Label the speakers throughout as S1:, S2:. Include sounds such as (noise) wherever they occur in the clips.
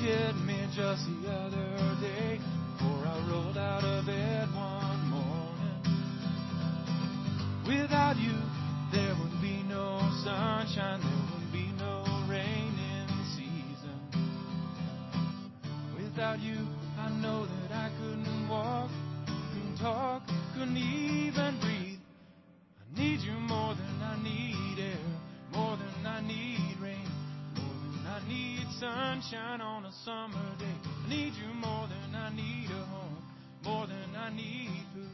S1: hit me just the other day before I rolled out of bed one morning. Without you, there would be no sunshine, there would be no rain in season. Without you, I know that I couldn't walk, couldn't talk, couldn't even breathe. Sunshine on a summer day. I need you more than I need a home, more than I need food,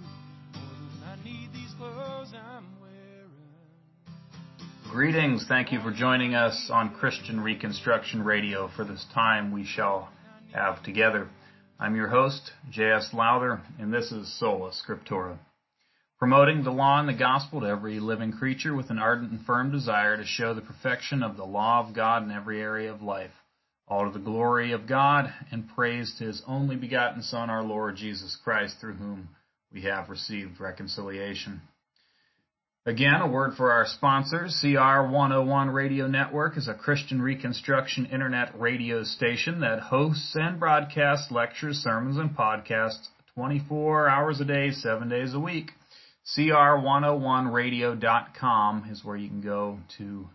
S1: more than I need these clothes I'm wearing.
S2: Greetings. Thank you for joining us on Christian Reconstruction Radio for this time we shall have together. I'm your host, J.S. Lowther, and this is Sola Scriptura. Promoting the law and the gospel to every living creature with an ardent and firm desire to show the perfection of the law of God in every area of life, all to the glory of God and praise to his only begotten Son, our Lord Jesus Christ, through whom we have received reconciliation. Again, a word for our sponsors. CR 101 Radio Network is a Christian Reconstruction Internet radio station that hosts and broadcasts lectures, sermons, and podcasts 24 hours a day, 7 days a week. CR101radio.com is where you can go to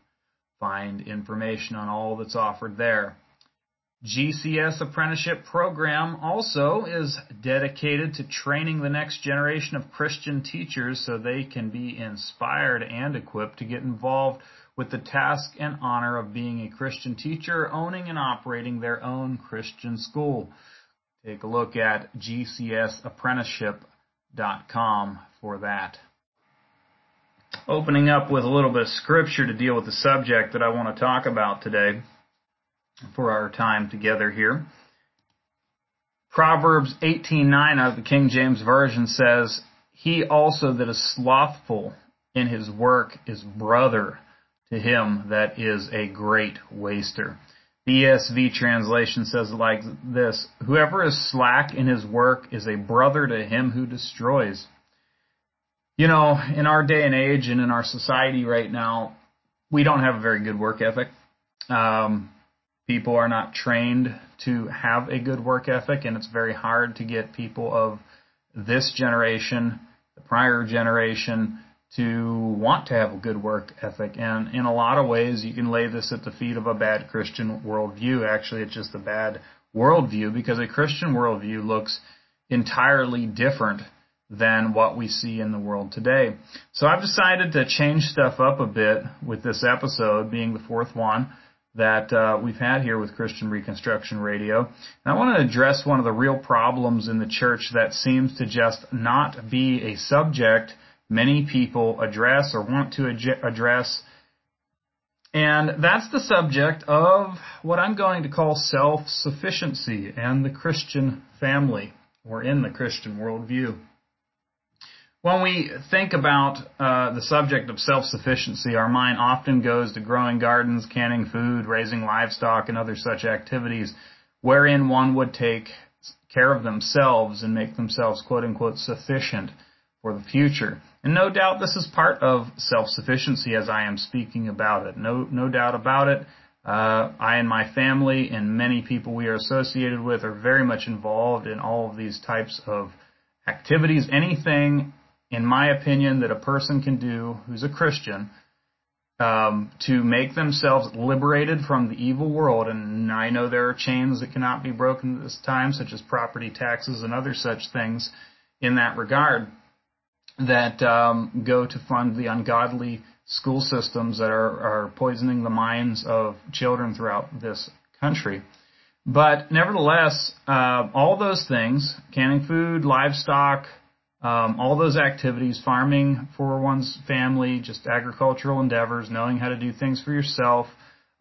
S2: find information on all that's offered there. GCS apprenticeship program also is dedicated to training the next generation of Christian teachers so they can be inspired and equipped to get involved with the task and honor of being a Christian teacher, owning and operating their own Christian school. Take a look at gcsapprenticeship.com for that. Opening up with a little bit of scripture to deal with the subject that I want to talk about today for our time together here. Proverbs 18:9 out of the King James Version says, "He also that is slothful in his work is brother to him that is a great waster." The ESV translation says it like this, "Whoever is slack in his work is a brother to him who destroys." You know, in our day and age and in our society right now, we don't have a very good work ethic. Um, people are not trained to have a good work ethic, and it's very hard to get people of this generation, the prior generation, to want to have a good work ethic. And in a lot of ways, you can lay this at the feet of a bad Christian worldview. Actually, it's just a bad worldview because a Christian worldview looks entirely different than what we see in the world today. So I've decided to change stuff up a bit with this episode being the fourth one that uh, we've had here with Christian Reconstruction Radio. And I want to address one of the real problems in the church that seems to just not be a subject many people address or want to ad- address. And that's the subject of what I'm going to call self sufficiency and the Christian family, or in the Christian worldview. When we think about uh, the subject of self-sufficiency, our mind often goes to growing gardens, canning food, raising livestock, and other such activities wherein one would take care of themselves and make themselves quote unquote sufficient for the future. And no doubt this is part of self-sufficiency as I am speaking about it. No, no doubt about it. Uh, I and my family and many people we are associated with are very much involved in all of these types of activities. Anything in my opinion, that a person can do who's a Christian um, to make themselves liberated from the evil world. And I know there are chains that cannot be broken at this time, such as property taxes and other such things in that regard, that um, go to fund the ungodly school systems that are, are poisoning the minds of children throughout this country. But nevertheless, uh, all those things, canning food, livestock, um, all those activities, farming for one's family, just agricultural endeavors, knowing how to do things for yourself,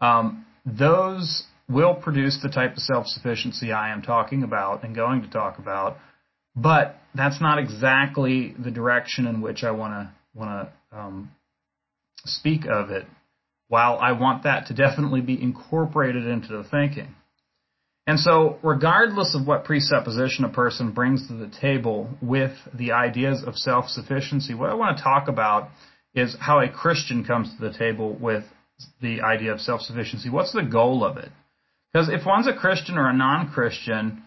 S2: um, those will produce the type of self-sufficiency I am talking about and going to talk about. But that's not exactly the direction in which I want to want to um, speak of it. While I want that to definitely be incorporated into the thinking. And so, regardless of what presupposition a person brings to the table with the ideas of self sufficiency, what I want to talk about is how a Christian comes to the table with the idea of self sufficiency. What's the goal of it? Because if one's a Christian or a non-Christian,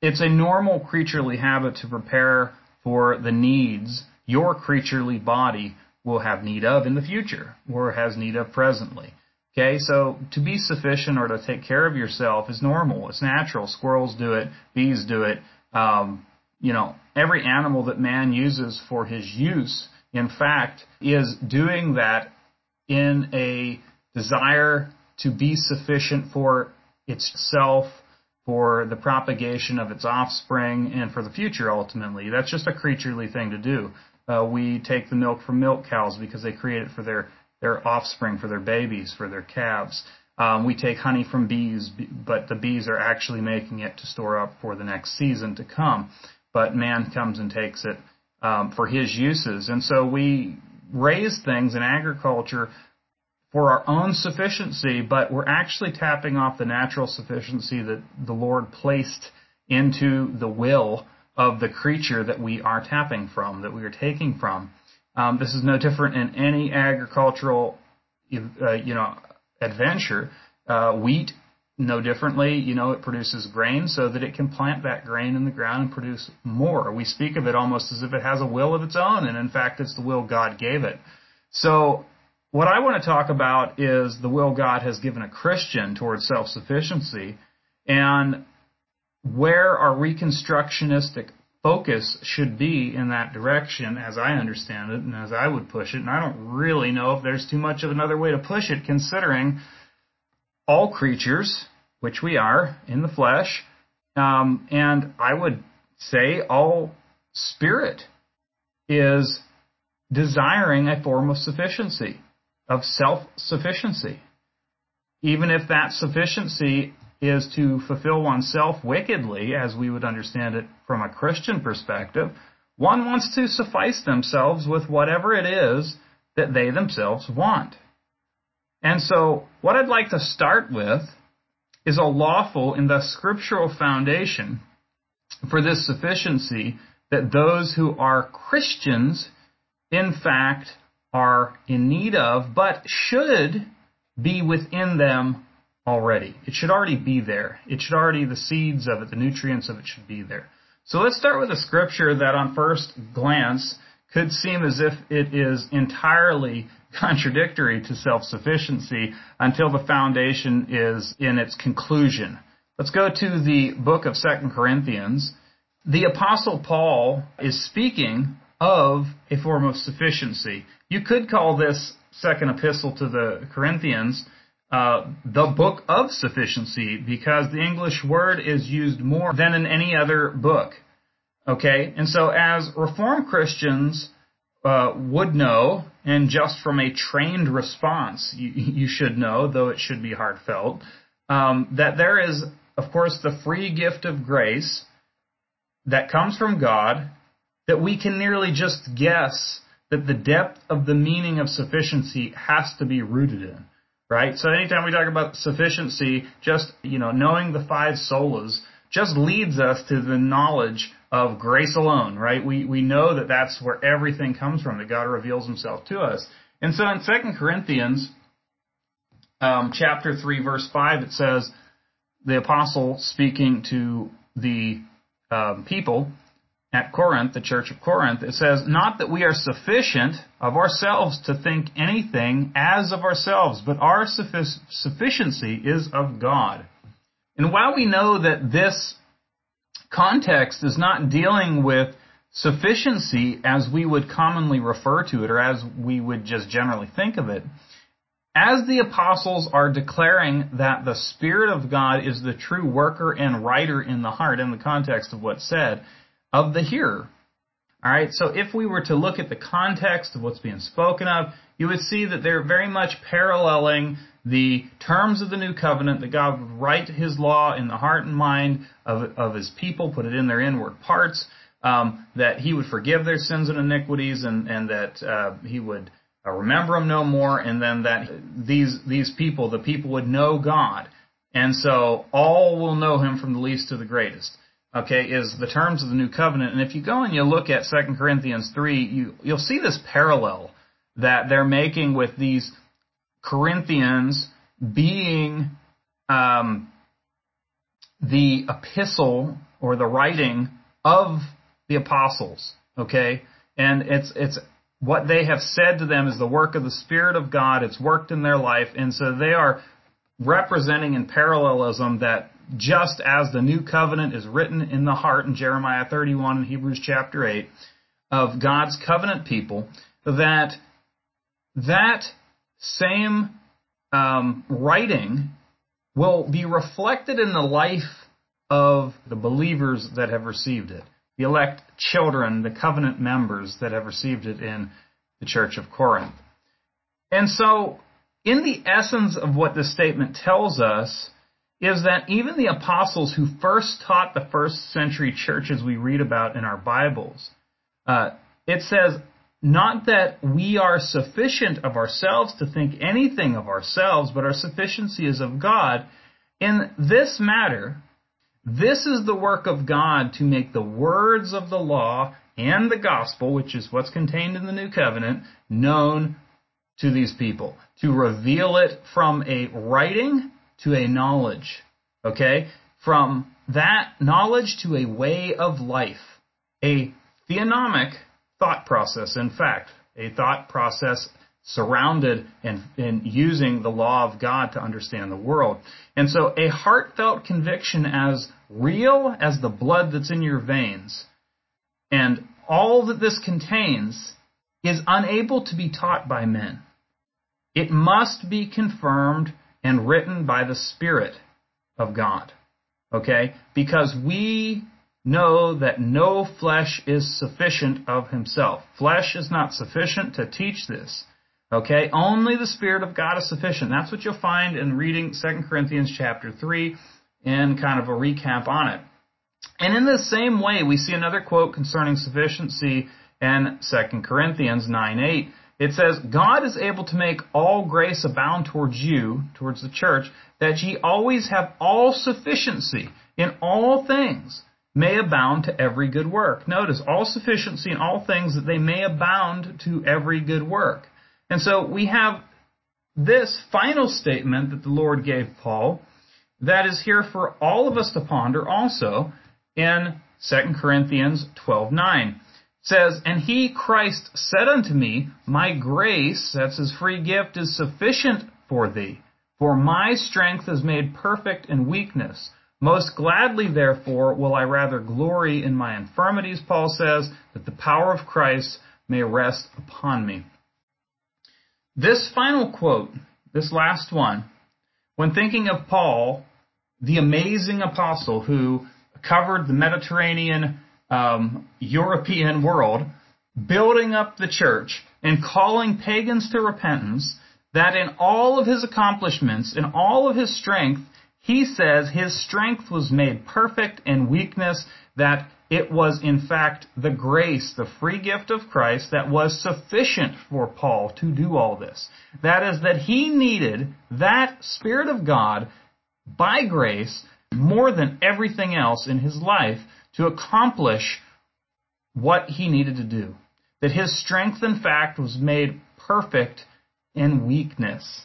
S2: it's a normal creaturely habit to prepare for the needs your creaturely body will have need of in the future or has need of presently. Okay, so to be sufficient or to take care of yourself is normal. It's natural. Squirrels do it, bees do it. Um, you know, every animal that man uses for his use, in fact, is doing that in a desire to be sufficient for itself, for the propagation of its offspring, and for the future ultimately. That's just a creaturely thing to do. Uh, we take the milk from milk cows because they create it for their their offspring, for their babies, for their calves. Um, we take honey from bees, but the bees are actually making it to store up for the next season to come. But man comes and takes it um, for his uses, and so we raise things in agriculture for our own sufficiency, but we're actually tapping off the natural sufficiency that the Lord placed into the will of the creature that we are tapping from, that we are taking from. Um, this is no different in any agricultural, uh, you know, adventure. Uh, wheat, no differently, you know, it produces grain so that it can plant that grain in the ground and produce more. We speak of it almost as if it has a will of its own, and in fact, it's the will God gave it. So, what I want to talk about is the will God has given a Christian towards self-sufficiency, and where our reconstructionistic focus should be in that direction, as I understand it, and as I would push it. And I don't really know if there's too much of another way to push it, considering all creatures, which we are in the flesh, um, and I would say all spirit is desiring a form of sufficiency, of self sufficiency. Even if that sufficiency is to fulfill oneself wickedly, as we would understand it from a Christian perspective, one wants to suffice themselves with whatever it is that they themselves want. And so, what I'd like to start with is a lawful and thus scriptural foundation for this sufficiency that those who are Christians, in fact, are in need of, but should be within them already. It should already be there. It should already, the seeds of it, the nutrients of it should be there. So let's start with a scripture that on first glance could seem as if it is entirely (laughs) contradictory to self-sufficiency until the foundation is in its conclusion. Let's go to the book of 2 Corinthians. The apostle Paul is speaking of a form of sufficiency. You could call this second epistle to the Corinthians uh, the book of sufficiency because the English word is used more than in any other book. Okay, and so as Reformed Christians uh, would know, and just from a trained response, you, you should know, though it should be heartfelt, um, that there is, of course, the free gift of grace that comes from God that we can nearly just guess that the depth of the meaning of sufficiency has to be rooted in right? So anytime we talk about sufficiency, just, you know, knowing the five solas just leads us to the knowledge of grace alone, right? We, we know that that's where everything comes from, that God reveals himself to us. And so in 2 Corinthians, um, chapter 3, verse 5, it says, the apostle speaking to the um, people, at Corinth, the church of Corinth, it says, Not that we are sufficient of ourselves to think anything as of ourselves, but our suffic- sufficiency is of God. And while we know that this context is not dealing with sufficiency as we would commonly refer to it or as we would just generally think of it, as the apostles are declaring that the Spirit of God is the true worker and writer in the heart in the context of what's said, of the hearer. Alright, so if we were to look at the context of what's being spoken of, you would see that they're very much paralleling the terms of the new covenant, that God would write his law in the heart and mind of, of his people, put it in their inward parts, um, that he would forgive their sins and iniquities, and, and that uh, he would uh, remember them no more, and then that these, these people, the people would know God. And so all will know him from the least to the greatest okay, is the terms of the new covenant. And if you go and you look at 2 Corinthians 3, you, you'll see this parallel that they're making with these Corinthians being um, the epistle or the writing of the apostles. Okay, and it's it's what they have said to them is the work of the Spirit of God. It's worked in their life, and so they are representing in parallelism that just as the new covenant is written in the heart in Jeremiah 31 and Hebrews chapter 8 of God's covenant people, that that same um, writing will be reflected in the life of the believers that have received it, the elect children, the covenant members that have received it in the church of Corinth. And so, in the essence of what this statement tells us, is that even the apostles who first taught the first century churches we read about in our Bibles, uh, it says, not that we are sufficient of ourselves to think anything of ourselves, but our sufficiency is of God. In this matter, this is the work of God to make the words of the law and the gospel, which is what's contained in the new covenant, known to these people, to reveal it from a writing to a knowledge. Okay? From that knowledge to a way of life. A theonomic thought process, in fact, a thought process surrounded and, using the law of God to understand the world. And so a heartfelt conviction as real as the blood that's in your veins and all that this contains is unable to be taught by men. It must be confirmed and written by the Spirit of God. Okay? Because we know that no flesh is sufficient of himself. Flesh is not sufficient to teach this. Okay? Only the Spirit of God is sufficient. That's what you'll find in reading 2 Corinthians chapter 3 and kind of a recap on it. And in the same way, we see another quote concerning sufficiency in 2 Corinthians 9 8. It says, God is able to make all grace abound towards you, towards the church, that ye always have all sufficiency in all things, may abound to every good work. Notice, all sufficiency in all things that they may abound to every good work. And so we have this final statement that the Lord gave Paul that is here for all of us to ponder also in 2 Corinthians 12:9 says, And he, Christ, said unto me, My grace, that's his free gift, is sufficient for thee. For my strength is made perfect in weakness. Most gladly, therefore, will I rather glory in my infirmities, Paul says, that the power of Christ may rest upon me. This final quote, this last one, when thinking of Paul, the amazing apostle who covered the Mediterranean um, European world, building up the church and calling pagans to repentance, that in all of his accomplishments, in all of his strength, he says his strength was made perfect in weakness, that it was, in fact, the grace, the free gift of Christ that was sufficient for Paul to do all this. That is, that he needed that Spirit of God by grace more than everything else in his life to accomplish what he needed to do. That his strength, in fact, was made perfect in weakness.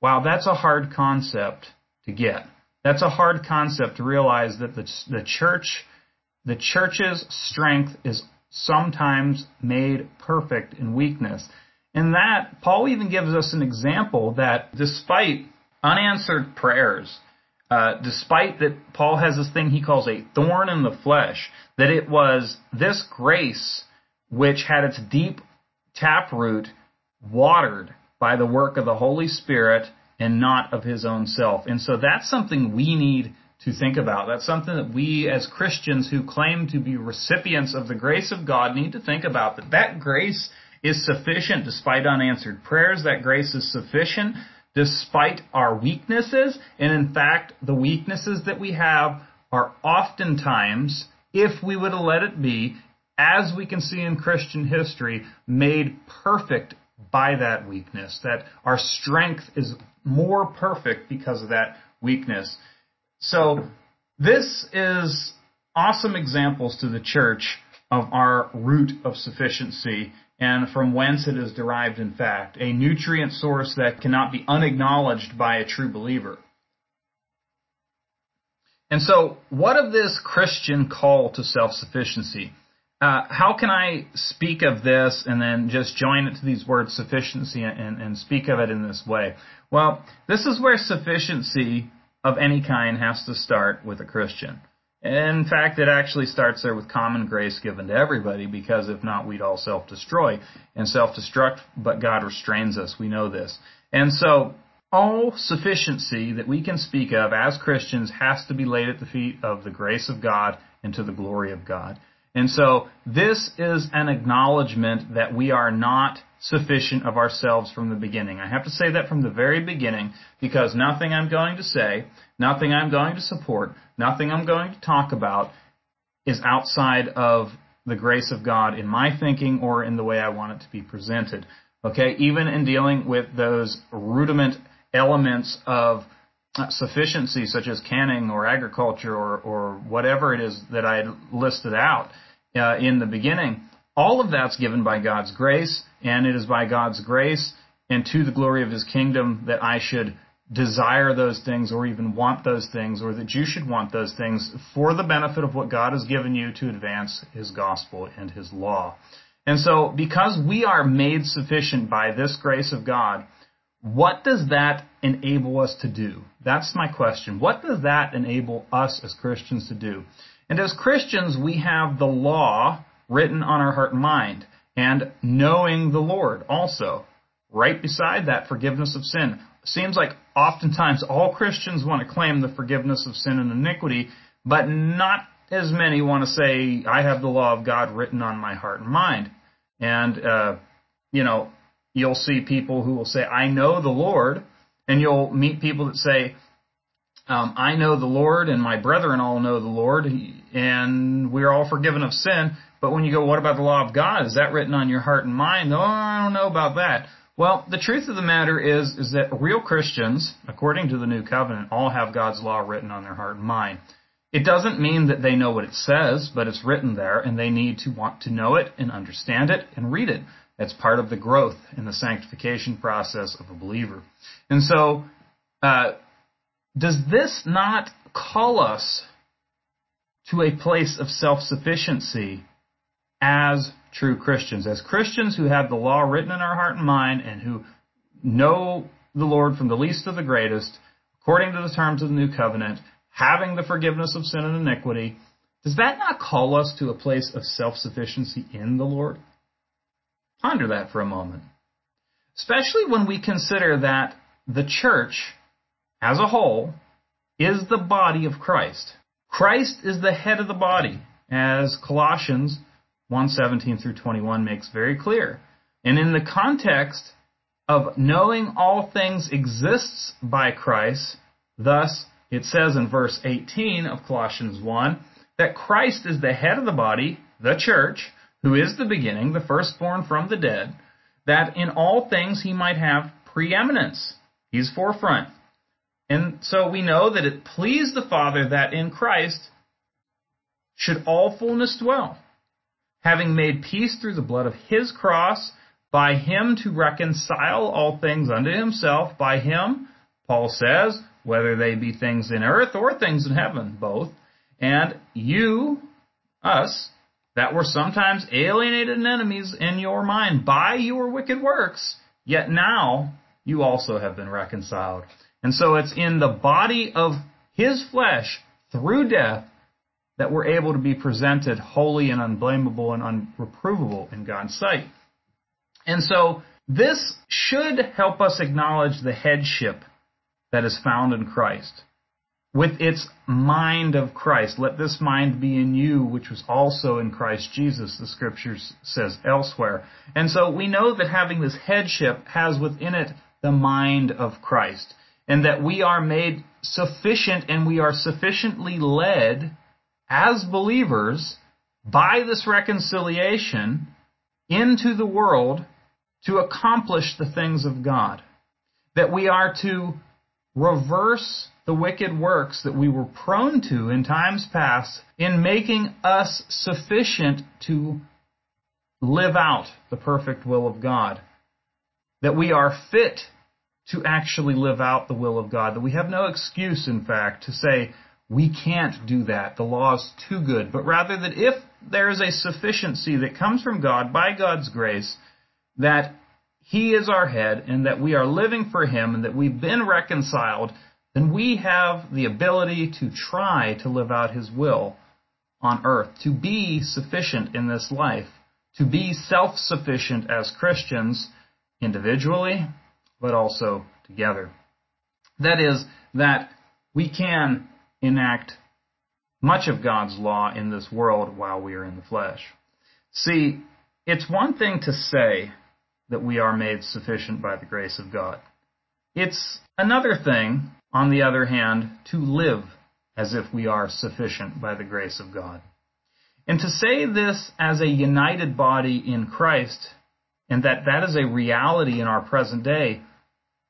S2: Wow, that's a hard concept to get. That's a hard concept to realize that the, the church the church's strength is sometimes made perfect in weakness. And that, Paul even gives us an example that despite unanswered prayers, uh, despite that Paul has this thing he calls a thorn in the flesh, that it was this grace which had its deep taproot watered by the work of the Holy Spirit and not of his own self. And so that's something we need to think about. That's something that we as Christians who claim to be recipients of the grace of God need to think about. That that grace is sufficient despite unanswered prayers. That grace is sufficient despite our weaknesses. And in fact, the weaknesses that we have are oftentimes, if we would let it be, as we can see in Christian history, made perfect by that weakness. That our strength is more perfect because of that weakness. So this is awesome examples to the church of our root of sufficiency and from whence it is derived in fact, a nutrient source that cannot be unacknowledged by a true believer. And so, what of this Christian call to self sufficiency? Uh, how can I speak of this and then just join it to these words sufficiency and, and speak of it in this way? Well, this is where sufficiency of any kind has to start with a Christian. In fact, it actually starts there with common grace given to everybody because if not, we'd all self destroy and self destruct, but God restrains us. We know this. And so, all sufficiency that we can speak of as Christians has to be laid at the feet of the grace of God and to the glory of God. And so this is an acknowledgement that we are not sufficient of ourselves from the beginning. I have to say that from the very beginning because nothing I'm going to say, nothing I'm going to support, nothing I'm going to talk about is outside of the grace of God in my thinking or in the way I want it to be presented. Okay, even in dealing with those rudiment elements of sufficiency, such as canning or agriculture or, or whatever it is that I listed out uh, in the beginning, all of that's given by God's grace, and it is by God's grace and to the glory of His kingdom that I should desire those things or even want those things or that you should want those things for the benefit of what God has given you to advance His gospel and His law. And so, because we are made sufficient by this grace of God, what does that enable us to do? That's my question. What does that enable us as Christians to do? And as Christians, we have the law written on our heart and mind, and knowing the Lord also. Right beside that, forgiveness of sin. Seems like oftentimes all Christians want to claim the forgiveness of sin and iniquity, but not as many want to say, I have the law of God written on my heart and mind. And, uh, you know, you'll see people who will say, I know the Lord, and you'll meet people that say, um, I know the Lord, and my brethren all know the Lord, and we're all forgiven of sin. But when you go, what about the law of God? Is that written on your heart and mind? Oh, I don't know about that. Well, the truth of the matter is, is that real Christians, according to the new covenant, all have God's law written on their heart and mind. It doesn't mean that they know what it says, but it's written there, and they need to want to know it and understand it and read it. It's part of the growth in the sanctification process of a believer. And so, uh, does this not call us to a place of self-sufficiency as true Christians? As Christians who have the law written in our heart and mind and who know the Lord from the least to the greatest, according to the terms of the new covenant, having the forgiveness of sin and iniquity, does that not call us to a place of self-sufficiency in the Lord? Ponder that for a moment. Especially when we consider that the church, as a whole, is the body of Christ. Christ is the head of the body, as Colossians 1:17 through 21 makes very clear. And in the context of knowing all things exists by Christ, thus it says in verse 18 of Colossians 1 that Christ is the head of the body, the church, who is the beginning, the firstborn from the dead, that in all things he might have preeminence. He's forefront. And so we know that it pleased the Father that in Christ should all fullness dwell, having made peace through the blood of his cross, by him to reconcile all things unto himself, by him, Paul says, whether they be things in earth or things in heaven, both, and you, us, that were sometimes alienated and enemies in your mind by your wicked works, yet now you also have been reconciled. And so it's in the body of his flesh through death that we're able to be presented holy and unblameable and unreprovable in God's sight. And so this should help us acknowledge the headship that is found in Christ with its mind of Christ. Let this mind be in you, which was also in Christ Jesus, the scriptures says elsewhere. And so we know that having this headship has within it the mind of Christ, and that we are made sufficient and we are sufficiently led as believers by this reconciliation into the world to accomplish the things of God. That we are to reverse the wicked works that we were prone to in times past in making us sufficient to live out the perfect will of God. That we are fit to actually live out the will of God. That we have no excuse, in fact, to say, we can't do that. The law is too good. But rather that if there is a sufficiency that comes from God by God's grace, that He is our head and that we are living for Him and that we've been reconciled, then we have the ability to try to live out His will on earth, to be sufficient in this life, to be self sufficient as Christians individually, but also together. That is, that we can enact much of God's law in this world while we are in the flesh. See, it's one thing to say that we are made sufficient by the grace of God. It's another thing, on the other hand, to live as if we are sufficient by the grace of God. And to say this as a united body in Christ, and that that is a reality in our present day,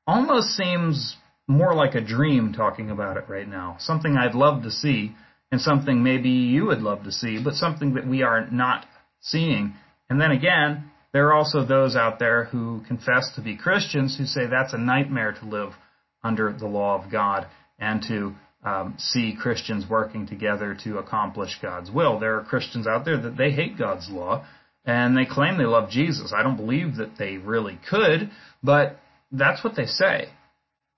S2: almost seems more like a dream talking about it right now. Something I'd love to see, and something maybe you would love to see, but something that we are not seeing. And then again, there are also those out there who confess to be Christians who say that's a nightmare to live under the law of God and to um, see Christians working together to accomplish God's will. There are Christians out there that they hate God's law and they claim they love Jesus. I don't believe that they really could, but that's what they say.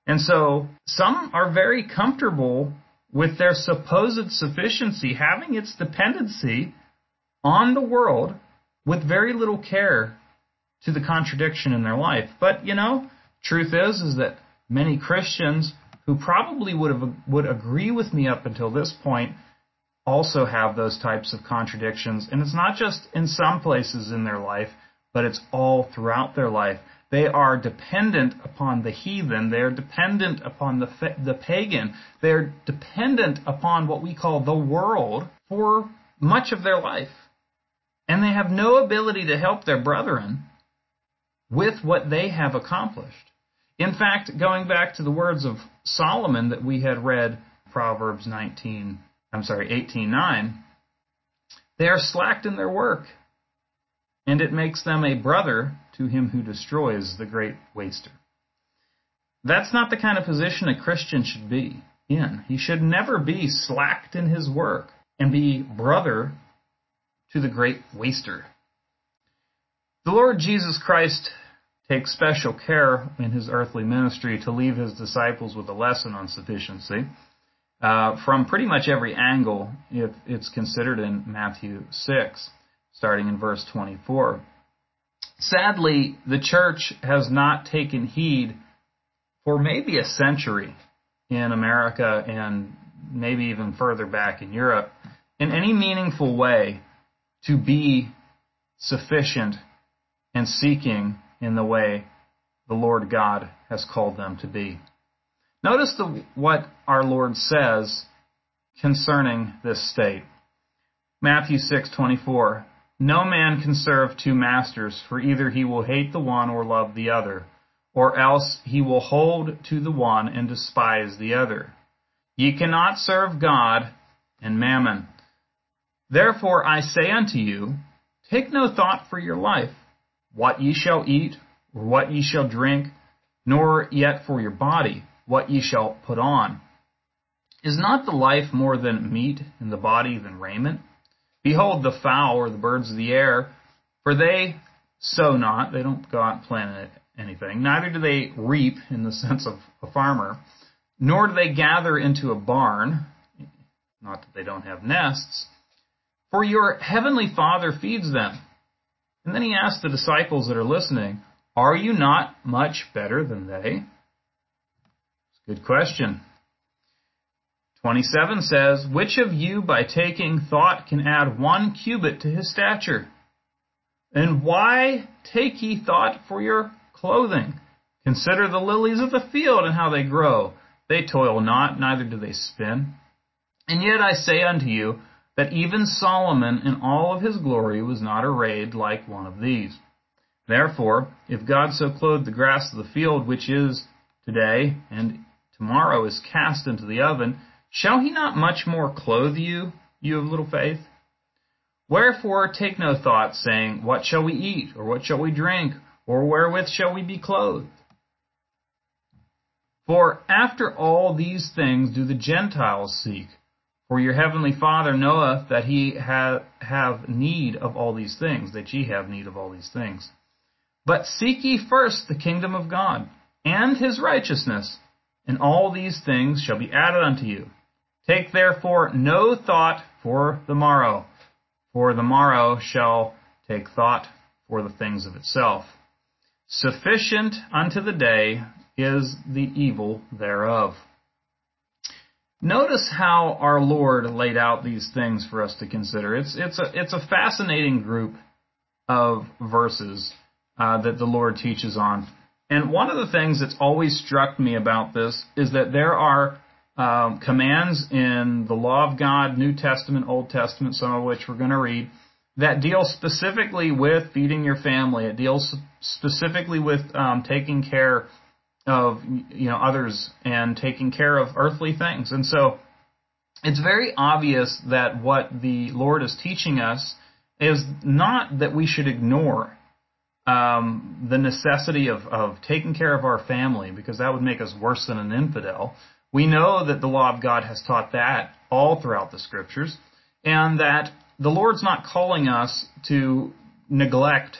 S2: And so some are very comfortable with their supposed sufficiency having its dependency on the world with very little care to the contradiction in their life. But, you know, truth is is that many Christians who probably would have would agree with me up until this point also have those types of contradictions and it's not just in some places in their life, but it's all throughout their life. They are dependent upon the heathen. They are dependent upon the, the pagan. They are dependent upon what we call the world for much of their life. And they have no ability to help their brethren with what they have accomplished. In fact, going back to the words of Solomon that we had read, Proverbs 19, I'm sorry, 18:9, they are slacked in their work and it makes them a brother to him who destroys the great waster. That's not the kind of position a Christian should be in. He should never be slacked in his work and be brother to the great waster. The Lord Jesus Christ takes special care in his earthly ministry to leave his disciples with a lesson on sufficiency. Uh, from pretty much every angle, if it's considered in Matthew 6 starting in verse 24. Sadly, the church has not taken heed for maybe a century in America and maybe even further back in Europe in any meaningful way to be sufficient and seeking in the way the Lord God has called them to be. Notice the, what our Lord says concerning this state. Matthew 6:24 no man can serve two masters, for either he will hate the one or love the other, or else he will hold to the one and despise the other. Ye cannot serve God and mammon. Therefore I say unto you, take no thought for your life, what ye shall eat, or what ye shall drink, nor yet for your body, what ye shall put on. Is not the life more than meat, and the body than raiment? Behold the fowl or the birds of the air, for they sow not, they don't go out and plant anything, neither do they reap in the sense of a farmer, nor do they gather into a barn, not that they don't have nests, for your heavenly Father feeds them. And then he asks the disciples that are listening, Are you not much better than they? It's a good question. 27 says, Which of you by taking thought can add one cubit to his stature? And why take ye thought for your clothing? Consider the lilies of the field and how they grow. They toil not, neither do they spin. And yet I say unto you, that even Solomon in all of his glory was not arrayed like one of these. Therefore, if God so clothed the grass of the field, which is today and tomorrow is cast into the oven, Shall he not much more clothe you, you of little faith? Wherefore take no thought, saying, What shall we eat, or what shall we drink, or wherewith shall we be clothed? For after all these things do the Gentiles seek. For your heavenly Father knoweth that he ha- have need of all these things, that ye have need of all these things. But seek ye first the kingdom of God and his righteousness, and all these things shall be added unto you. Take therefore no thought for the morrow, for the morrow shall take thought for the things of itself. Sufficient unto the day is the evil thereof. Notice how our Lord laid out these things for us to consider. It's it's a it's a fascinating group of verses uh, that the Lord teaches on. And one of the things that's always struck me about this is that there are um, commands in the law of God, New Testament, Old Testament, some of which we're going to read, that deal specifically with feeding your family. It deals specifically with um, taking care of you know others and taking care of earthly things. And so it's very obvious that what the Lord is teaching us is not that we should ignore um, the necessity of, of taking care of our family because that would make us worse than an infidel. We know that the law of God has taught that all throughout the scriptures, and that the Lord's not calling us to neglect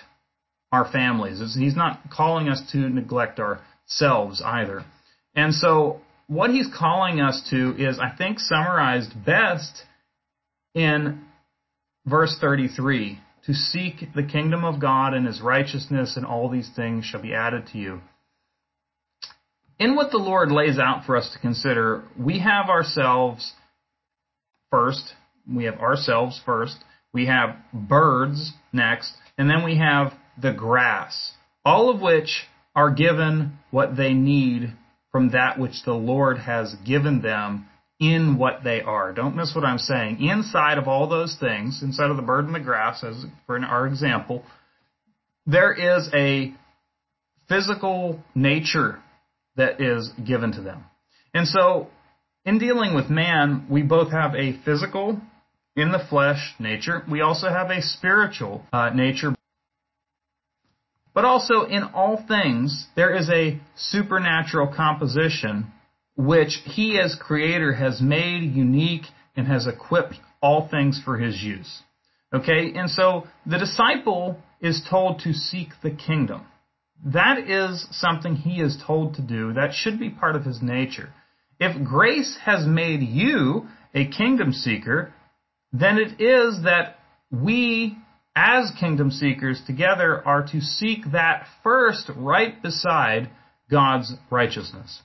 S2: our families. He's not calling us to neglect ourselves either. And so, what he's calling us to is, I think, summarized best in verse 33 to seek the kingdom of God and his righteousness, and all these things shall be added to you in what the Lord lays out for us to consider, we have ourselves first. We have ourselves first. We have birds next. And then we have the grass. All of which are given what they need from that which the Lord has given them in what they are. Don't miss what I'm saying. Inside of all those things, inside of the bird and the grass, as for our example, there is a physical nature that is given to them. And so, in dealing with man, we both have a physical, in the flesh nature. We also have a spiritual uh, nature. But also, in all things, there is a supernatural composition which He, as Creator, has made unique and has equipped all things for His use. Okay? And so, the disciple is told to seek the kingdom. That is something he is told to do. That should be part of his nature. If grace has made you a kingdom seeker, then it is that we, as kingdom seekers together, are to seek that first right beside God's righteousness.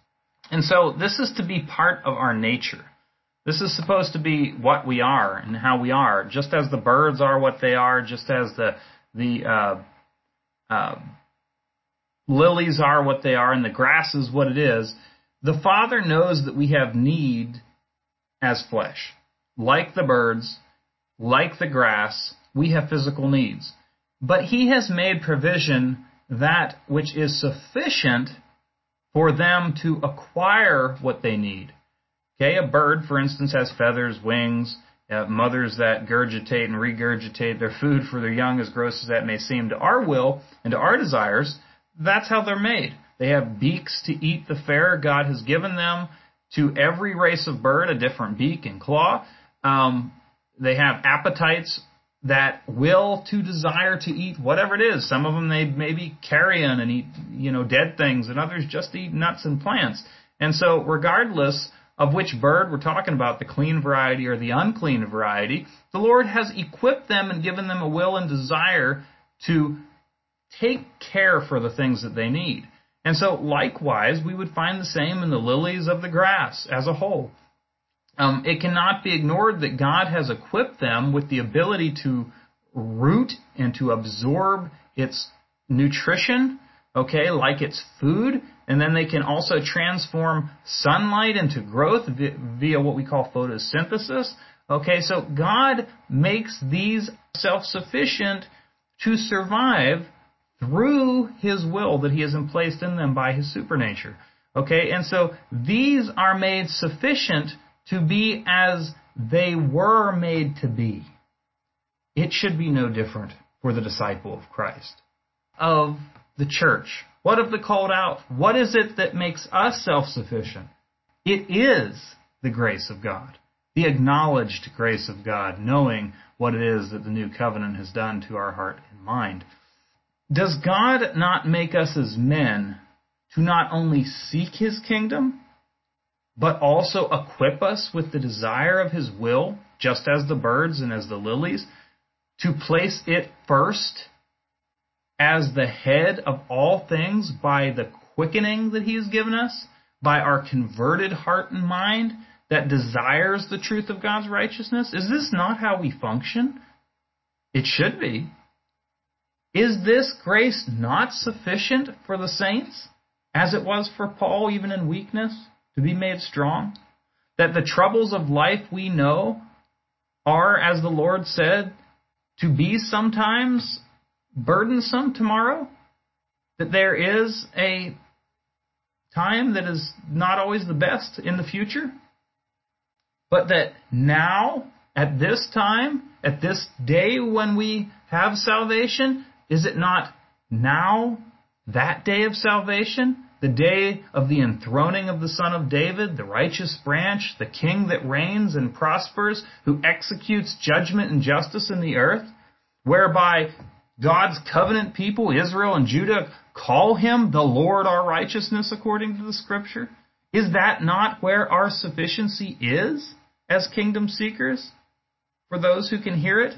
S2: And so this is to be part of our nature. This is supposed to be what we are and how we are, just as the birds are what they are, just as the the uh, uh, lilies are what they are and the grass is what it is, the Father knows that we have need as flesh. Like the birds, like the grass, we have physical needs. But He has made provision that which is sufficient for them to acquire what they need. Okay, a bird, for instance, has feathers, wings, uh, mothers that gurgitate and regurgitate their food for their young, as gross as that may seem to our will and to our desires. That's how they're made. They have beaks to eat the fare God has given them. To every race of bird, a different beak and claw. Um, they have appetites that will to desire to eat whatever it is. Some of them they maybe carrion and eat, you know, dead things, and others just eat nuts and plants. And so, regardless of which bird we're talking about, the clean variety or the unclean variety, the Lord has equipped them and given them a will and desire to take care for the things that they need. And so, likewise, we would find the same in the lilies of the grass as a whole. Um, it cannot be ignored that God has equipped them with the ability to root and to absorb its nutrition, okay, like its food, and then they can also transform sunlight into growth via what we call photosynthesis. Okay, so God makes these self sufficient to survive through his will that he has placed in them by his supernature. Okay, and so these are made sufficient to be as they were made to be. It should be no different for the disciple of Christ. Of the church. What of the called out? What is it that makes us self sufficient? It is the grace of God. the acknowledged grace of God, knowing what it is that the new covenant has done to our heart and mind. Does God not make us as men to not only seek his kingdom, but also equip us with the desire of his will, just as the birds and as the lilies, to place it first as the head of all things by the quickening that he has given us, by our converted heart and mind that desires the truth of God's righteousness? Is this not how we function? It should be. Is this grace not sufficient for the saints, as it was for Paul even in weakness? to be made strong? That the troubles of life we know are, as the Lord said, to be sometimes burdensome tomorrow? That there is a time that is not always the best in the future? But that now, at this time, at this day when we have salvation, is it not now that day of salvation the day of the enthroning of the Son of David, the righteous branch, the King that reigns and prospers, who executes judgment and justice in the earth, whereby God's covenant people, Israel and Judah, call him the Lord our righteousness according to the Scripture? Is that not where our sufficiency is as kingdom seekers for those who can hear it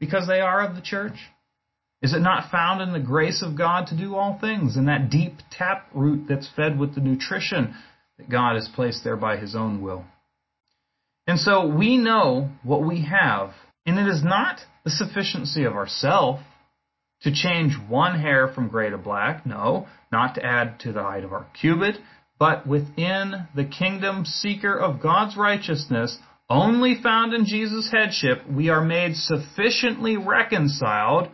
S2: because they are of the church? Is it not found in the grace of God to do all things, in that deep tap root that's fed with the nutrition that God has placed there by His own will? And so we know what we have, and it is not the sufficiency of ourself to change one hair from gray to black, no, not to add to the height of our cubit, but within the kingdom seeker of God's righteousness, only found in Jesus' headship, we are made sufficiently reconciled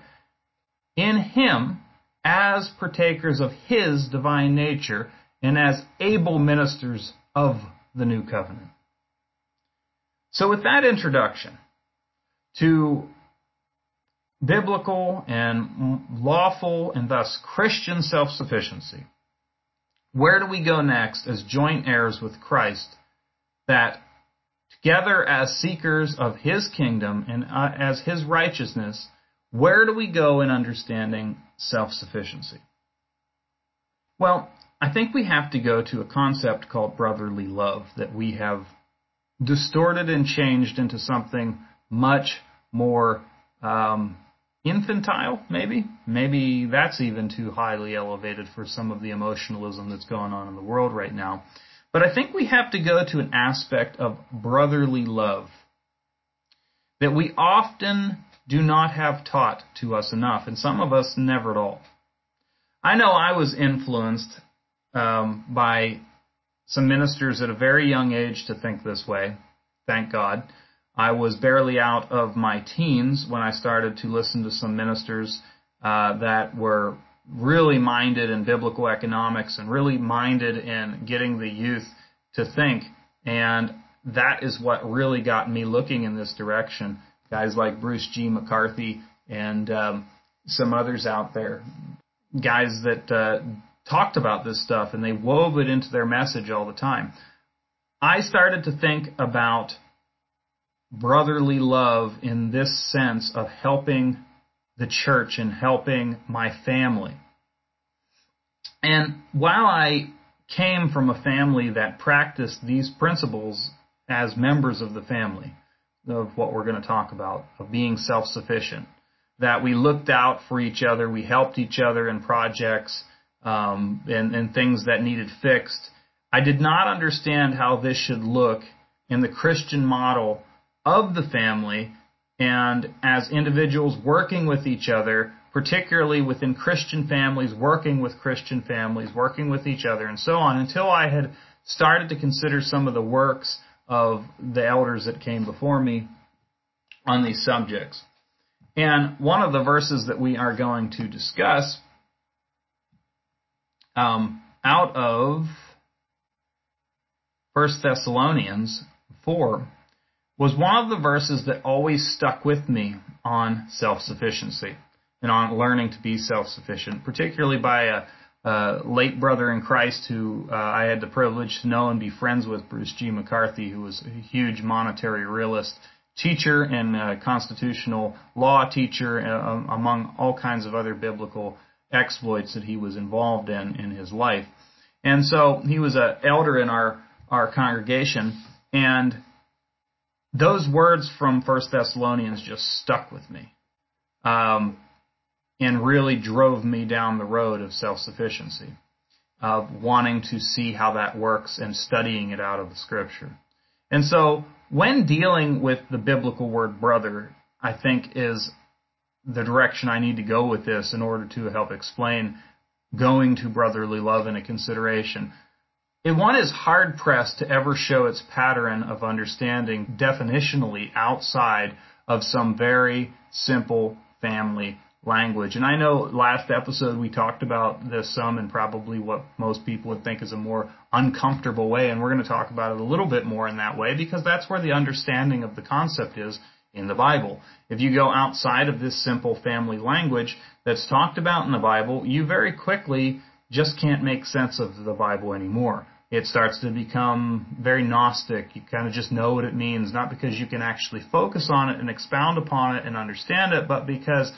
S2: in him as partakers of his divine nature and as able ministers of the new covenant. So, with that introduction to biblical and lawful and thus Christian self sufficiency, where do we go next as joint heirs with Christ that together as seekers of his kingdom and uh, as his righteousness where do we go in understanding self sufficiency? Well, I think we have to go to a concept called brotherly love that we have distorted and changed into something much more um, infantile, maybe. Maybe that's even too highly elevated for some of the emotionalism that's going on in the world right now. But I think we have to go to an aspect of brotherly love that we often do not have taught to us enough, and some of us never at all. I know I was influenced um, by some ministers at a very young age to think this way. Thank God. I was barely out of my teens when I started to listen to some ministers uh, that were really minded in biblical economics and really minded in getting the youth to think. And that is what really got me looking in this direction guys like Bruce G. McCarthy and um, some others out there, guys that uh, talked about this stuff and they wove it into their message all the time. I started to think about brotherly love in this sense of helping the church and helping my family. And while I came from a family that practiced these principles as members of the family, of what we're going to talk about, of being self sufficient. That we looked out for each other, we helped each other in projects um, and, and things that needed fixed. I did not understand how this should look in the Christian model of the family and as individuals working with each other, particularly within Christian families, working with Christian families, working with each other, and so on, until I had started to consider some of the works of the elders that came before me on these subjects. And one of the verses that we are going to discuss um, out of 1 Thessalonians 4 was one of the verses that always stuck with me on self sufficiency and on learning to be self sufficient, particularly by a, uh, late brother in Christ who uh, I had the privilege to know and be friends with, Bruce G. McCarthy, who was a huge monetary realist teacher and uh, constitutional law teacher, uh, um, among all kinds of other biblical exploits that he was involved in in his life. And so he was an elder in our our congregation, and those words from First Thessalonians just stuck with me, um, and really drove me down the road of self sufficiency, of wanting to see how that works and studying it out of the Scripture. And so when dealing with the biblical word brother, I think is the direction I need to go with this in order to help explain going to brotherly love in a consideration. If one is hard pressed to ever show its pattern of understanding definitionally outside of some very simple family language. And I know last episode we talked about this some and probably what most people would think is a more uncomfortable way, and we're going to talk about it a little bit more in that way because that's where the understanding of the concept is in the Bible. If you go outside of this simple family language that's talked about in the Bible, you very quickly just can't make sense of the Bible anymore. It starts to become very Gnostic. You kind of just know what it means, not because you can actually focus on it and expound upon it and understand it, but because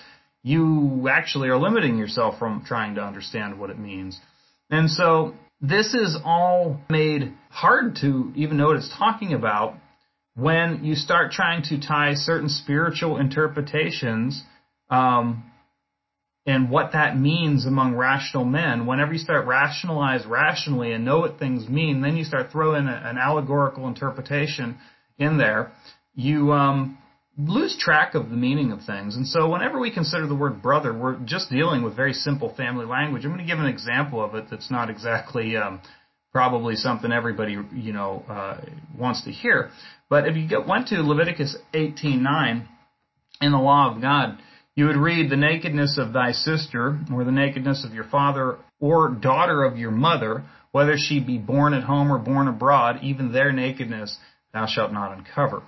S2: you actually are limiting yourself from trying to understand what it means. And so this is all made hard to even know what it's talking about when you start trying to tie certain spiritual interpretations um, and what that means among rational men. Whenever you start rationalize rationally and know what things mean, then you start throwing an allegorical interpretation in there. You um, lose track of the meaning of things. And so whenever we consider the word brother, we're just dealing with very simple family language. I'm going to give an example of it that's not exactly um, probably something everybody you know uh, wants to hear. But if you went to Leviticus 18:9 in the law of God, you would read the nakedness of thy sister, or the nakedness of your father or daughter of your mother, whether she be born at home or born abroad, even their nakedness thou shalt not uncover.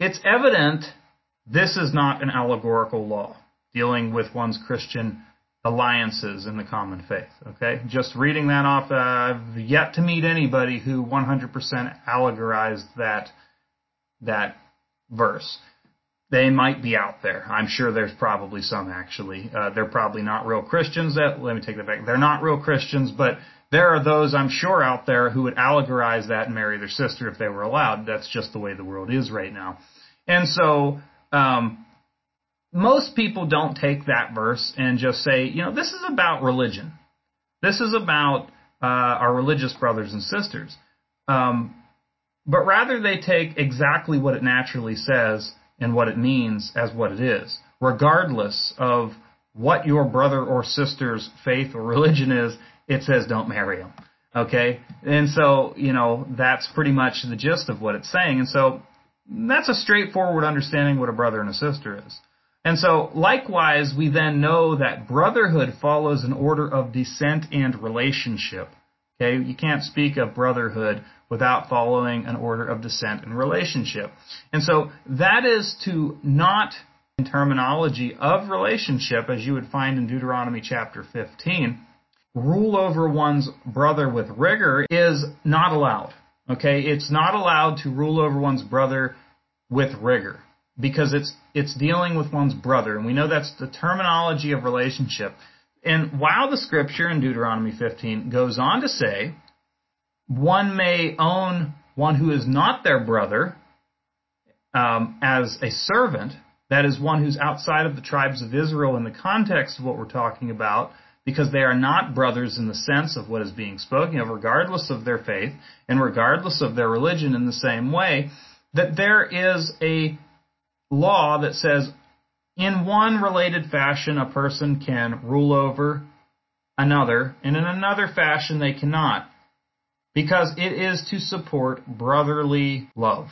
S2: It's evident this is not an allegorical law dealing with one's Christian alliances in the common faith. Okay, just reading that off, I've yet to meet anybody who 100% allegorized that that verse. They might be out there. I'm sure there's probably some actually. Uh, they're probably not real Christians. That let me take that back. They're not real Christians, but there are those I'm sure out there who would allegorize that and marry their sister if they were allowed. That's just the way the world is right now. And so, um, most people don't take that verse and just say, you know, this is about religion. This is about uh, our religious brothers and sisters. Um, but rather, they take exactly what it naturally says and what it means as what it is, regardless of what your brother or sister's faith or (laughs) religion is it says don't marry him. Okay? And so, you know, that's pretty much the gist of what it's saying. And so, that's a straightforward understanding what a brother and a sister is. And so, likewise, we then know that brotherhood follows an order of descent and relationship. Okay? You can't speak of brotherhood without following an order of descent and relationship. And so, that is to not in terminology of relationship, as you would find in Deuteronomy chapter 15, rule over one's brother with rigor is not allowed. Okay, it's not allowed to rule over one's brother with rigor because it's it's dealing with one's brother, and we know that's the terminology of relationship. And while the scripture in Deuteronomy 15 goes on to say, one may own one who is not their brother um, as a servant, that is one who's outside of the tribes of Israel in the context of what we're talking about, because they are not brothers in the sense of what is being spoken of, regardless of their faith and regardless of their religion in the same way, that there is a law that says in one related fashion a person can rule over another, and in another fashion they cannot. Because it is to support brotherly love.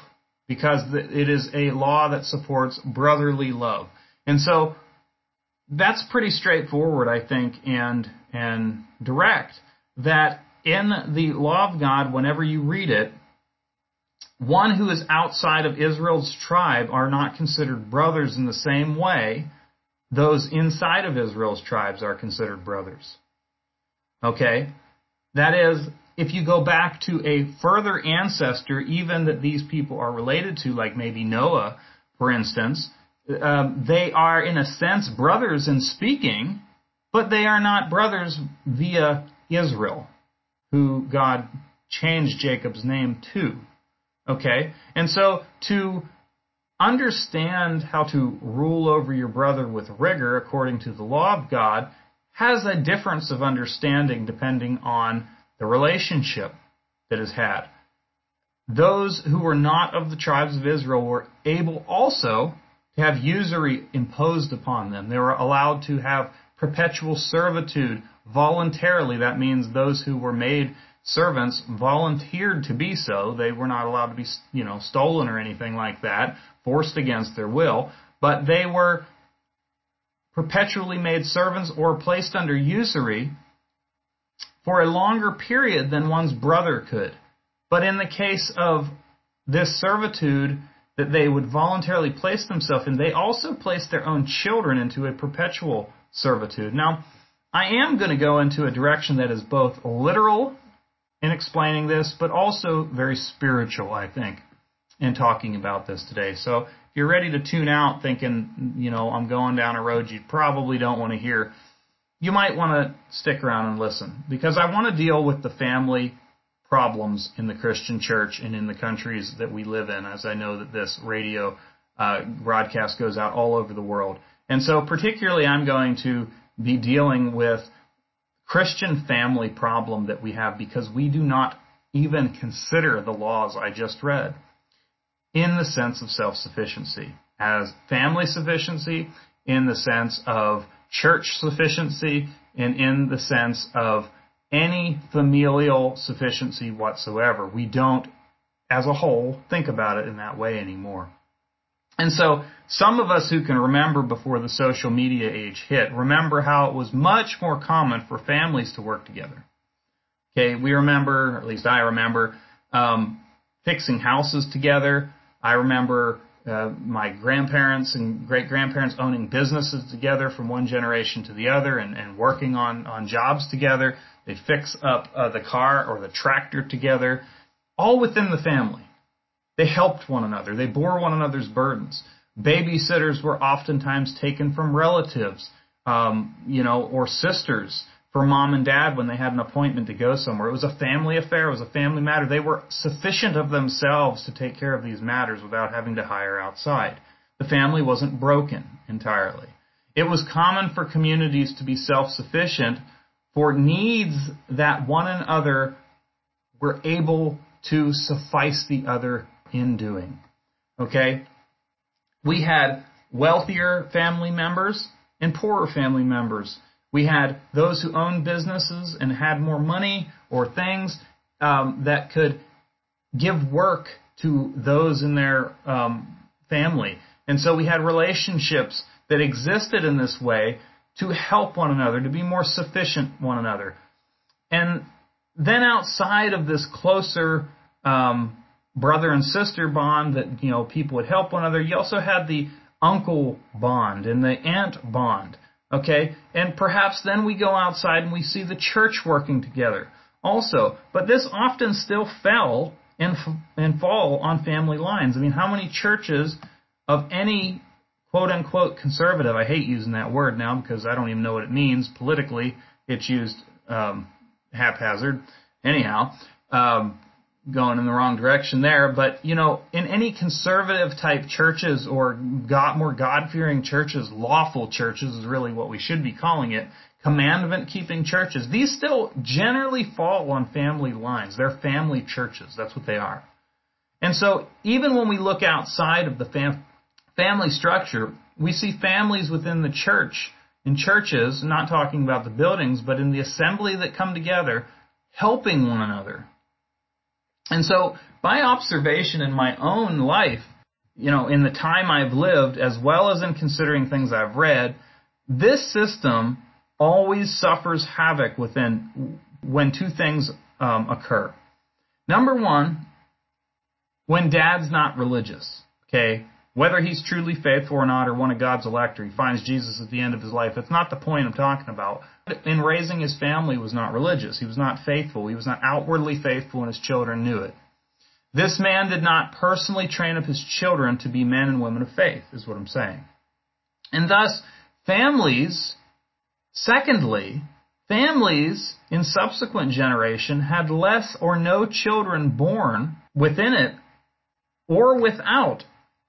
S2: Because it is a law that supports brotherly love. And so that's pretty straightforward, I think, and and direct. That in the law of God, whenever you read it, one who is outside of Israel's tribe are not considered brothers in the same way those inside of Israel's tribes are considered brothers. Okay? That is, if you go back to a further ancestor, even that these people are related to, like maybe Noah, for instance, um, they are in a sense brothers in speaking, but they are not brothers via Israel, who God changed Jacob's name to. Okay? And so to understand how to rule over your brother with rigor according to the law of God has a difference of understanding depending on the relationship that is had. Those who were not of the tribes of Israel were able also to have usury imposed upon them. They were allowed to have perpetual servitude voluntarily. That means those who were made servants volunteered to be so. They were not allowed to be, you know, stolen or anything like that, forced against their will, but they were perpetually made servants or placed under usury for a longer period than one's brother could. But in the case of this servitude that they would voluntarily place themselves in, they also placed their own children into a perpetual servitude. Now, I am going to go into a direction that is both literal in explaining this, but also very spiritual, I think, in talking about this today. So if you're ready to tune out thinking, you know, I'm going down a road you probably don't want to hear, you might want to stick around and listen because I want to deal with the family problems in the Christian church and in the countries that we live in, as I know that this radio uh, broadcast goes out all over the world. And so, particularly, I'm going to be dealing with Christian family problem that we have because we do not even consider the laws I just read in the sense of self-sufficiency as family sufficiency, in the sense of church sufficiency, and in the sense of any familial sufficiency whatsoever. We don't, as a whole, think about it in that way anymore. And so, some of us who can remember before the social media age hit, remember how it was much more common for families to work together. Okay, we remember, at least I remember, um, fixing houses together. I remember uh, my grandparents and great grandparents owning businesses together from one generation to the other and, and working on, on jobs together. They fix up uh, the car or the tractor together, all within the family. They helped one another. They bore one another's burdens. Babysitters were oftentimes taken from relatives, um, you know, or sisters for mom and dad when they had an appointment to go somewhere. It was a family affair. It was a family matter. They were sufficient of themselves to take care of these matters without having to hire outside. The family wasn't broken entirely. It was common for communities to be self-sufficient for needs that one another were able to suffice the other in doing. Okay? We had wealthier family members and poorer family members. We had those who owned businesses and had more money or things um, that could give work to those in their um, family. And so we had relationships that existed in this way to help one another, to be more sufficient one another. And then outside of this closer um, brother and sister bond that you know people would help one another. You also had the uncle bond and the aunt bond. Okay, and perhaps then we go outside and we see the church working together also. But this often still fell and and fall on family lines. I mean, how many churches of any quote unquote conservative? I hate using that word now because I don't even know what it means politically. It's used um, haphazard. Anyhow, um, going in the wrong direction there. But you know, in any conservative type churches or God, more God fearing churches, lawful churches is really what we should be calling it. Commandment keeping churches. These still generally fall on family lines. They're family churches. That's what they are. And so even when we look outside of the fam- family structure, we see families within the church, in churches, not talking about the buildings, but in the assembly that come together, helping one another, and so, by observation in my own life, you know, in the time I've lived, as well as in considering things I've read, this system always suffers havoc within when two things um, occur. Number one, when dad's not religious. Okay, whether he's truly faithful or not, or one of God's elect, or he finds Jesus at the end of his life. That's not the point I'm talking about. In raising his family was not religious. He was not faithful. He was not outwardly faithful, and his children knew it. This man did not personally train up his children to be men and women of faith, is what I'm saying. And thus, families, secondly, families in subsequent generation had less or no children born within it or without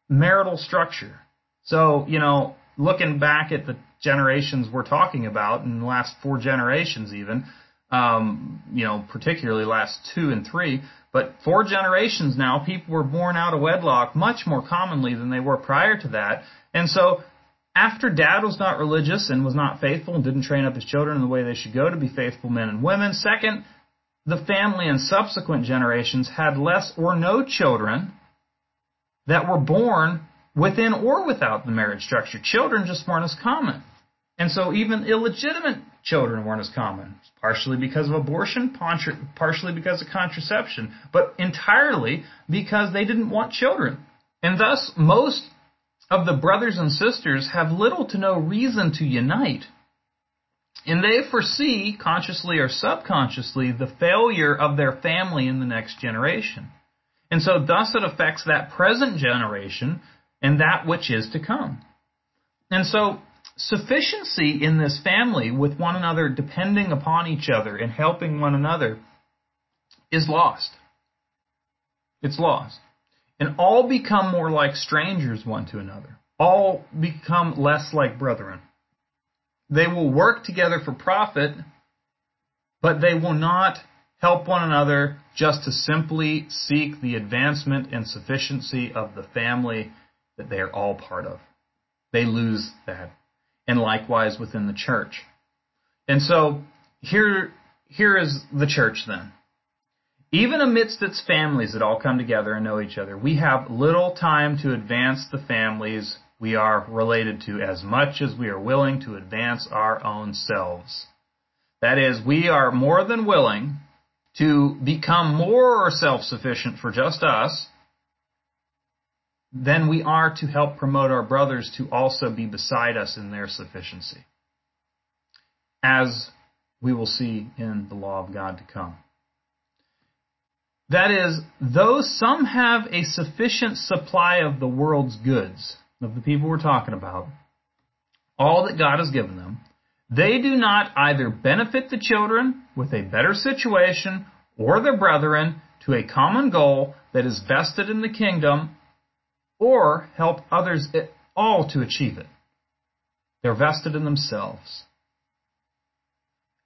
S2: marital structure. So, you know, looking back at the generations we're talking about in the last four generations even, um, you know, particularly last two and three, but four generations now, people were born out of wedlock much more commonly than they were prior to that. And so, after dad was not religious and was not faithful and didn't train up his children in the way they should go to be faithful men and women, second, the family in subsequent generations had less or no children that were born within or without the marriage structure. Children just weren't as common. And so even illegitimate children weren't as common, partially because of abortion, partially because of contraception, but entirely because they didn't want children. And thus, most of the brothers and sisters have little to no reason to unite. And they foresee, consciously or subconsciously, the failure of their family in the next generation. And so thus it affects that present generation and that which is to come. And so sufficiency in this family with one another depending upon each other and helping one another is lost. It's lost. And all become more like strangers one to another. All become less like brethren. They will work together for profit, but they will not help one another just to simply seek the advancement and sufficiency of the family that they are all part of. They lose that. And likewise within the church. And so here, here is the church then. Even amidst its families that all come together and know each other, we have little time to advance the families we are related to as much as we are willing to advance our own selves. That is, we are more than willing to become more self-sufficient for just us than we are to help promote our brothers to also be beside us in their sufficiency. As we will see in the law of God to come. That is, though some have a sufficient supply of the world's goods, of the people we're talking about, all that God has given them, they do not either benefit the children with a better situation or their brethren to a common goal that is vested in the kingdom or help others at all to achieve it. They're vested in themselves.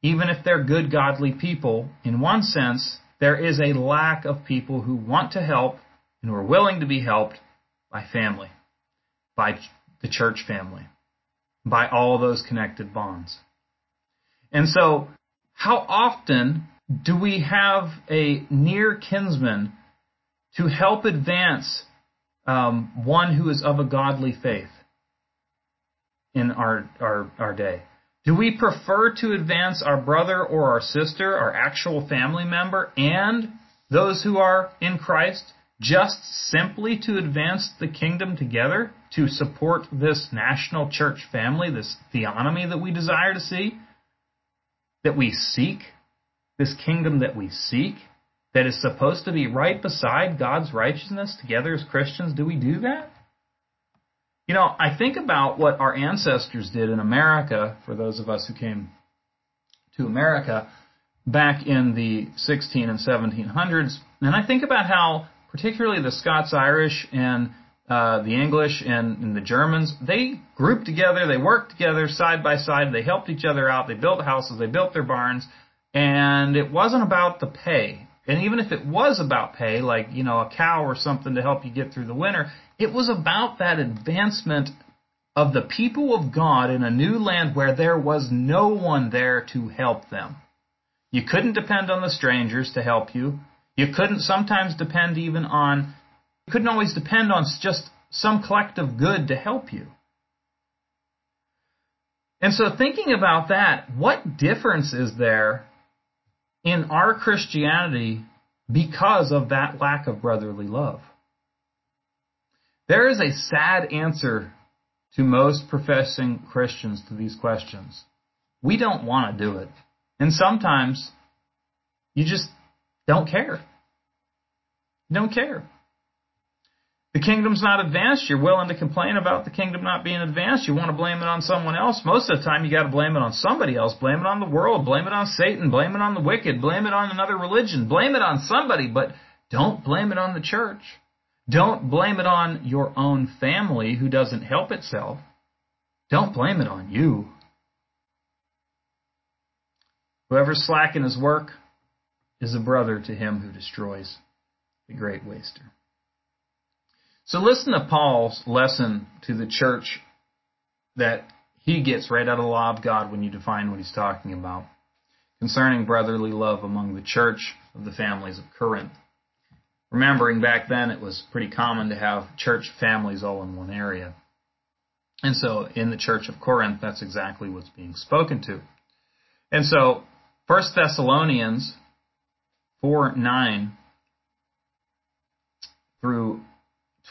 S2: Even if they're good, godly people, in one sense, there is a lack of people who want to help and who are willing to be helped by family, by the church family, by all those connected bonds. And so, how often do we have a near kinsman to help advance um, one who is of a godly faith in our, our, our day? Do we prefer to advance our brother or our sister, our actual family member, and those who are in Christ just simply to advance the kingdom together, to support this national church family, this theonomy that we desire to see, that we seek, this kingdom that we seek? that is supposed to be right beside God's righteousness together as Christians, do we do that? You know, I think about what our ancestors did in America, for those of us who came to America back in the 16 and 1700s, and I think about how particularly the Scots Irish and uh, the English and, and the Germans, they grouped together, they worked together side by side, they helped each other out, they built houses, they built their barns, and it wasn't about the pay. And even if it was about pay, like, you know, a cow or something to help you get through the winter, it was about that advancement of the people of God in a new land where there was no one there to help them. You couldn't depend on the strangers to help you. You couldn't sometimes depend even on, you couldn't always depend on just some collective good to help you. And so thinking about that, what difference is there in our Christianity because of that lack of brotherly love. There is a sad answer to most professing Christians to these questions. We don't want to do it. And sometimes you just don't care. Don't care. The kingdom's not advanced. You're willing to complain about the kingdom not being advanced. You want to blame it on someone else. Most of the time, you got to blame it on somebody else. Blame it on the world. Blame it on Satan. Blame it on the wicked. Blame it on another religion. Blame it on somebody, but don't blame it on the church. Don't blame it on your own family who doesn't help itself. Don't blame it on you. Whoever's slack in his work is a brother to him who destroys the great waster. So listen to Paul's lesson to the church that he gets right out of the law of God when you define what he's talking about concerning brotherly love among the church of the families of Corinth. Remembering back then it was pretty common to have church families all in one area. And so in the church of Corinth, that's exactly what's being spoken to. And so 1 Thessalonians 4 9 through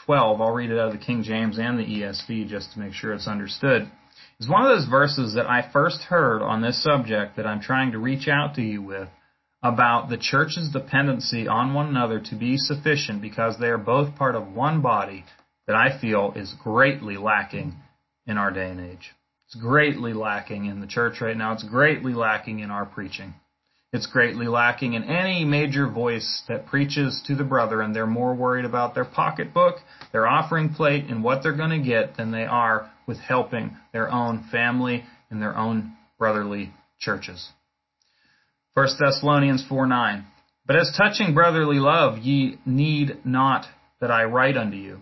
S2: 12, I'll read it out of the King James and the ESV just to make sure it's understood, It's one of those verses that I first heard on this subject that I'm trying to reach out to you with about the church's dependency on one another to be sufficient because they are both part of one body that I feel is greatly lacking in our day and age. It's greatly lacking in the church right now. It's greatly lacking in our preaching. It's greatly lacking in any major voice that preaches to the brother, and they're more worried about their pocketbook, their offering plate, and what they're going to get than they are with helping their own family and their own brotherly churches. 1 Thessalonians 4 9. But as touching brotherly love, ye need not that I write unto you,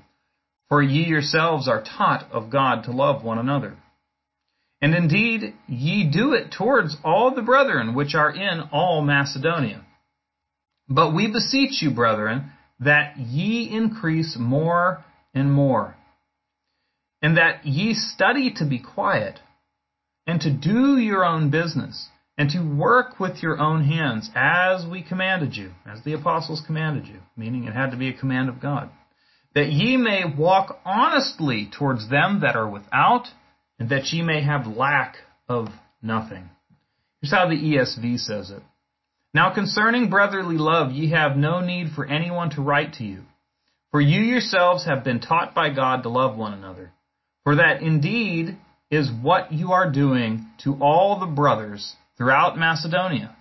S2: for ye yourselves are taught of God to love one another. And indeed, ye do it towards all the brethren which are in all Macedonia. But we beseech you, brethren, that ye increase more and more, and that ye study to be quiet, and to do your own business, and to work with your own hands, as we commanded you, as the apostles commanded you, meaning it had to be a command of God, that ye may walk honestly towards them that are without, and that ye may have lack of nothing. Here's how the ESV says it. Now concerning brotherly love, ye have no need for anyone to write to you. For you yourselves have been taught by God to love one another. For that indeed is what you are doing to all the brothers throughout Macedonia.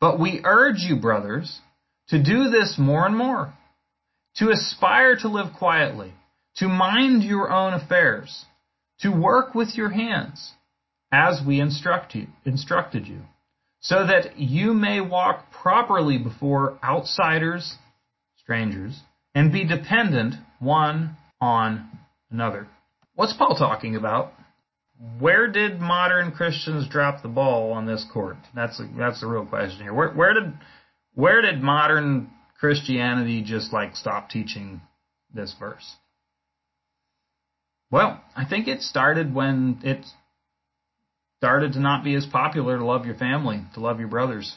S2: But we urge you, brothers, to do this more and more, to aspire to live quietly, to mind your own affairs to work with your hands as we instruct you, instructed you, so that you may walk properly before outsiders, strangers, and be dependent one on another. What's Paul talking about? Where did modern Christians drop the ball on this court? That's a, that's the real question here. Where, where did where did modern Christianity just like stop teaching this verse? Well, I think it started when it started to not be as popular to love your family, to love your brothers.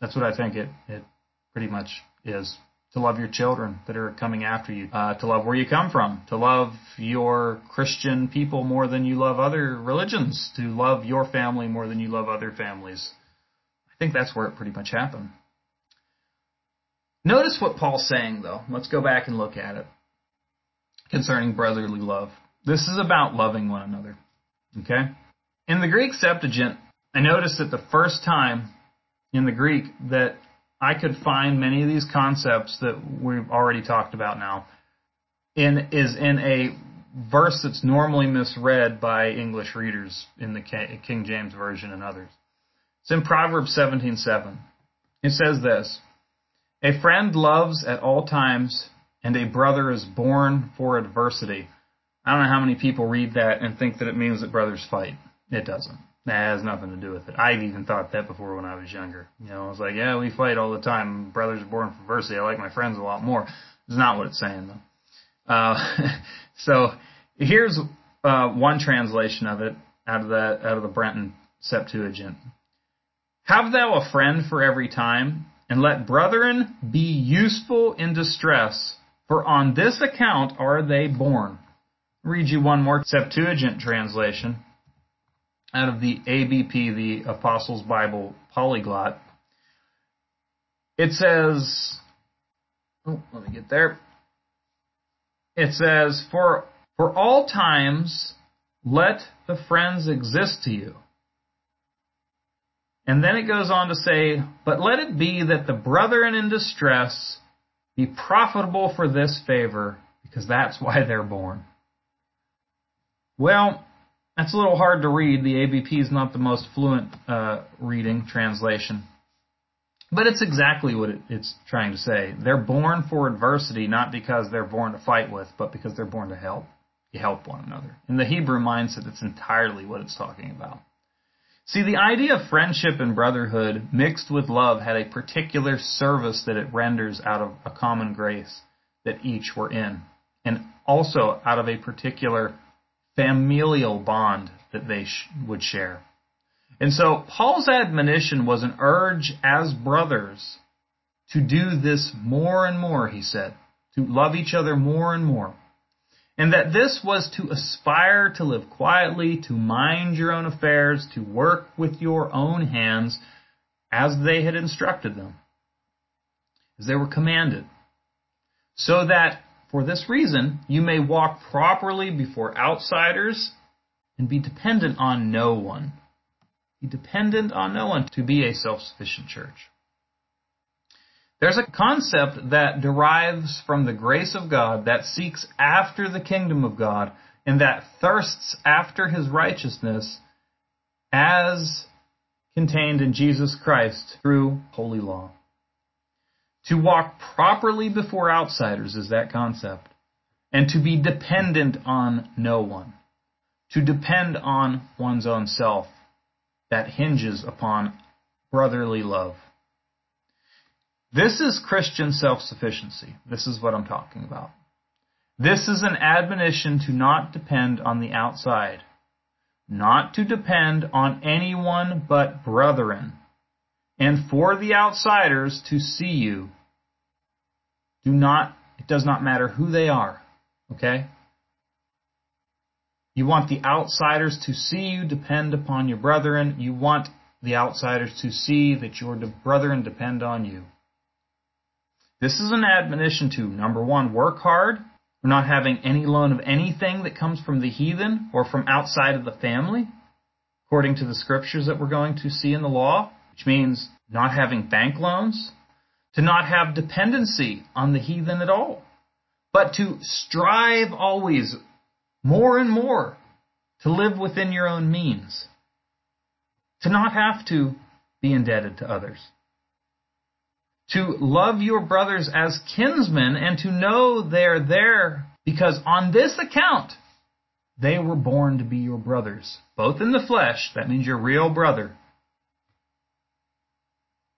S2: That's what I think it, it pretty much is. To love your children that are coming after you, uh, to love where you come from, to love your Christian people more than you love other religions, to love your family more than you love other families. I think that's where it pretty much happened. Notice what Paul's saying, though. Let's go back and look at it concerning brotherly love. This is about loving one another. Okay? In the Greek Septuagint, I noticed that the first time in the Greek that I could find many of these concepts that we've already talked about now in is in a verse that's normally misread by English readers in the King James version and others. It's in Proverbs 17:7. It says this: "A friend loves at all times, and a brother is born for adversity." I don't know how many people read that and think that it means that brothers fight. It doesn't. That has nothing to do with it. I've even thought that before when I was younger. You know, I was like, yeah, we fight all the time. Brothers are born for adversity. I like my friends a lot more. It's not what it's saying though. Uh, (laughs) so here's uh, one translation of it out of that out of the Brenton Septuagint. Have thou a friend for every time, and let brethren be useful in distress For on this account are they born. Read you one more Septuagint translation out of the ABP, the Apostles Bible Polyglot. It says, oh, let me get there. It says, for, for all times, let the friends exist to you. And then it goes on to say, but let it be that the brethren in distress be profitable for this favor, because that's (laughs) why they're born. Well, that's a little hard to read. The ABP is not the most fluent uh, reading translation. But it's exactly what it, it's trying to say. They're born for adversity, not because they're born to fight with, but because they're born to help. You help one another. In the Hebrew mindset, that's entirely what it's talking about. See, the idea of friendship and brotherhood mixed with love had a particular service that it renders out of a common grace that each were in, and also out of a particular familial bond that they sh- would share. And so Paul's admonition was an urge as brothers to do this more and more, he said, to love each other more and more. And that this was to aspire to live quietly, to mind your own affairs, to work with your own hands as they had instructed them, as they were commanded. So that for this reason you may walk properly before outsiders and be dependent on no one. Be dependent on no one to be a self-sufficient church. There's a concept that derives from the grace of God that seeks after the kingdom of God and that thirsts after his righteousness as contained in Jesus Christ through holy law. To walk properly before outsiders is that concept. And to be dependent on no one. To depend on one's own self that hinges upon brotherly love. This is Christian self-sufficiency. This is what I'm talking about. This is an admonition to not depend on the outside, not to depend on anyone but brethren, and for the outsiders to see you. Do not, it does not matter who they are, okay? You want the outsiders to see you depend upon your brethren. You want the outsiders to see that your brethren depend on you. This is an admonition to number one, work hard. We're not having any loan of anything that comes from the heathen or from outside of the family, according to the scriptures that we're going to see in the law, which means not having bank loans, to not have dependency on the heathen at all, but to strive always more and more to live within your own means, to not have to be indebted to others, to love your brothers as kinsmen and to know they're there because on this account they were born to be your brothers, both in the flesh, that means your real brother,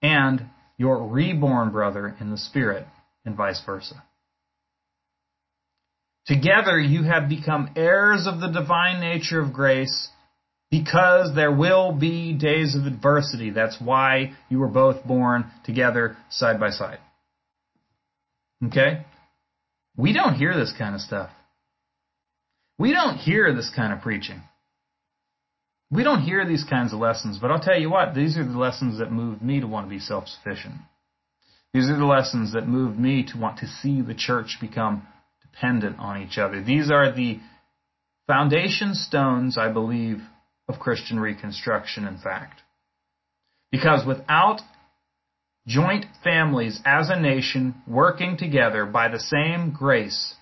S2: and your reborn brother in the spirit, and vice versa. Together you have become heirs of the divine nature of grace because there will be days of adversity. That's why you were both born together side by side. Okay? We don't hear this kind of stuff. We don't hear this kind of preaching. We don't hear these kinds of lessons, but I'll tell you what, these are the lessons that moved me to want to be self sufficient. These are the lessons that moved me to want to see the church become dependent on each other. These are the foundation stones, I believe, of Christian reconstruction, in fact. Because without joint families as a nation working together by the same grace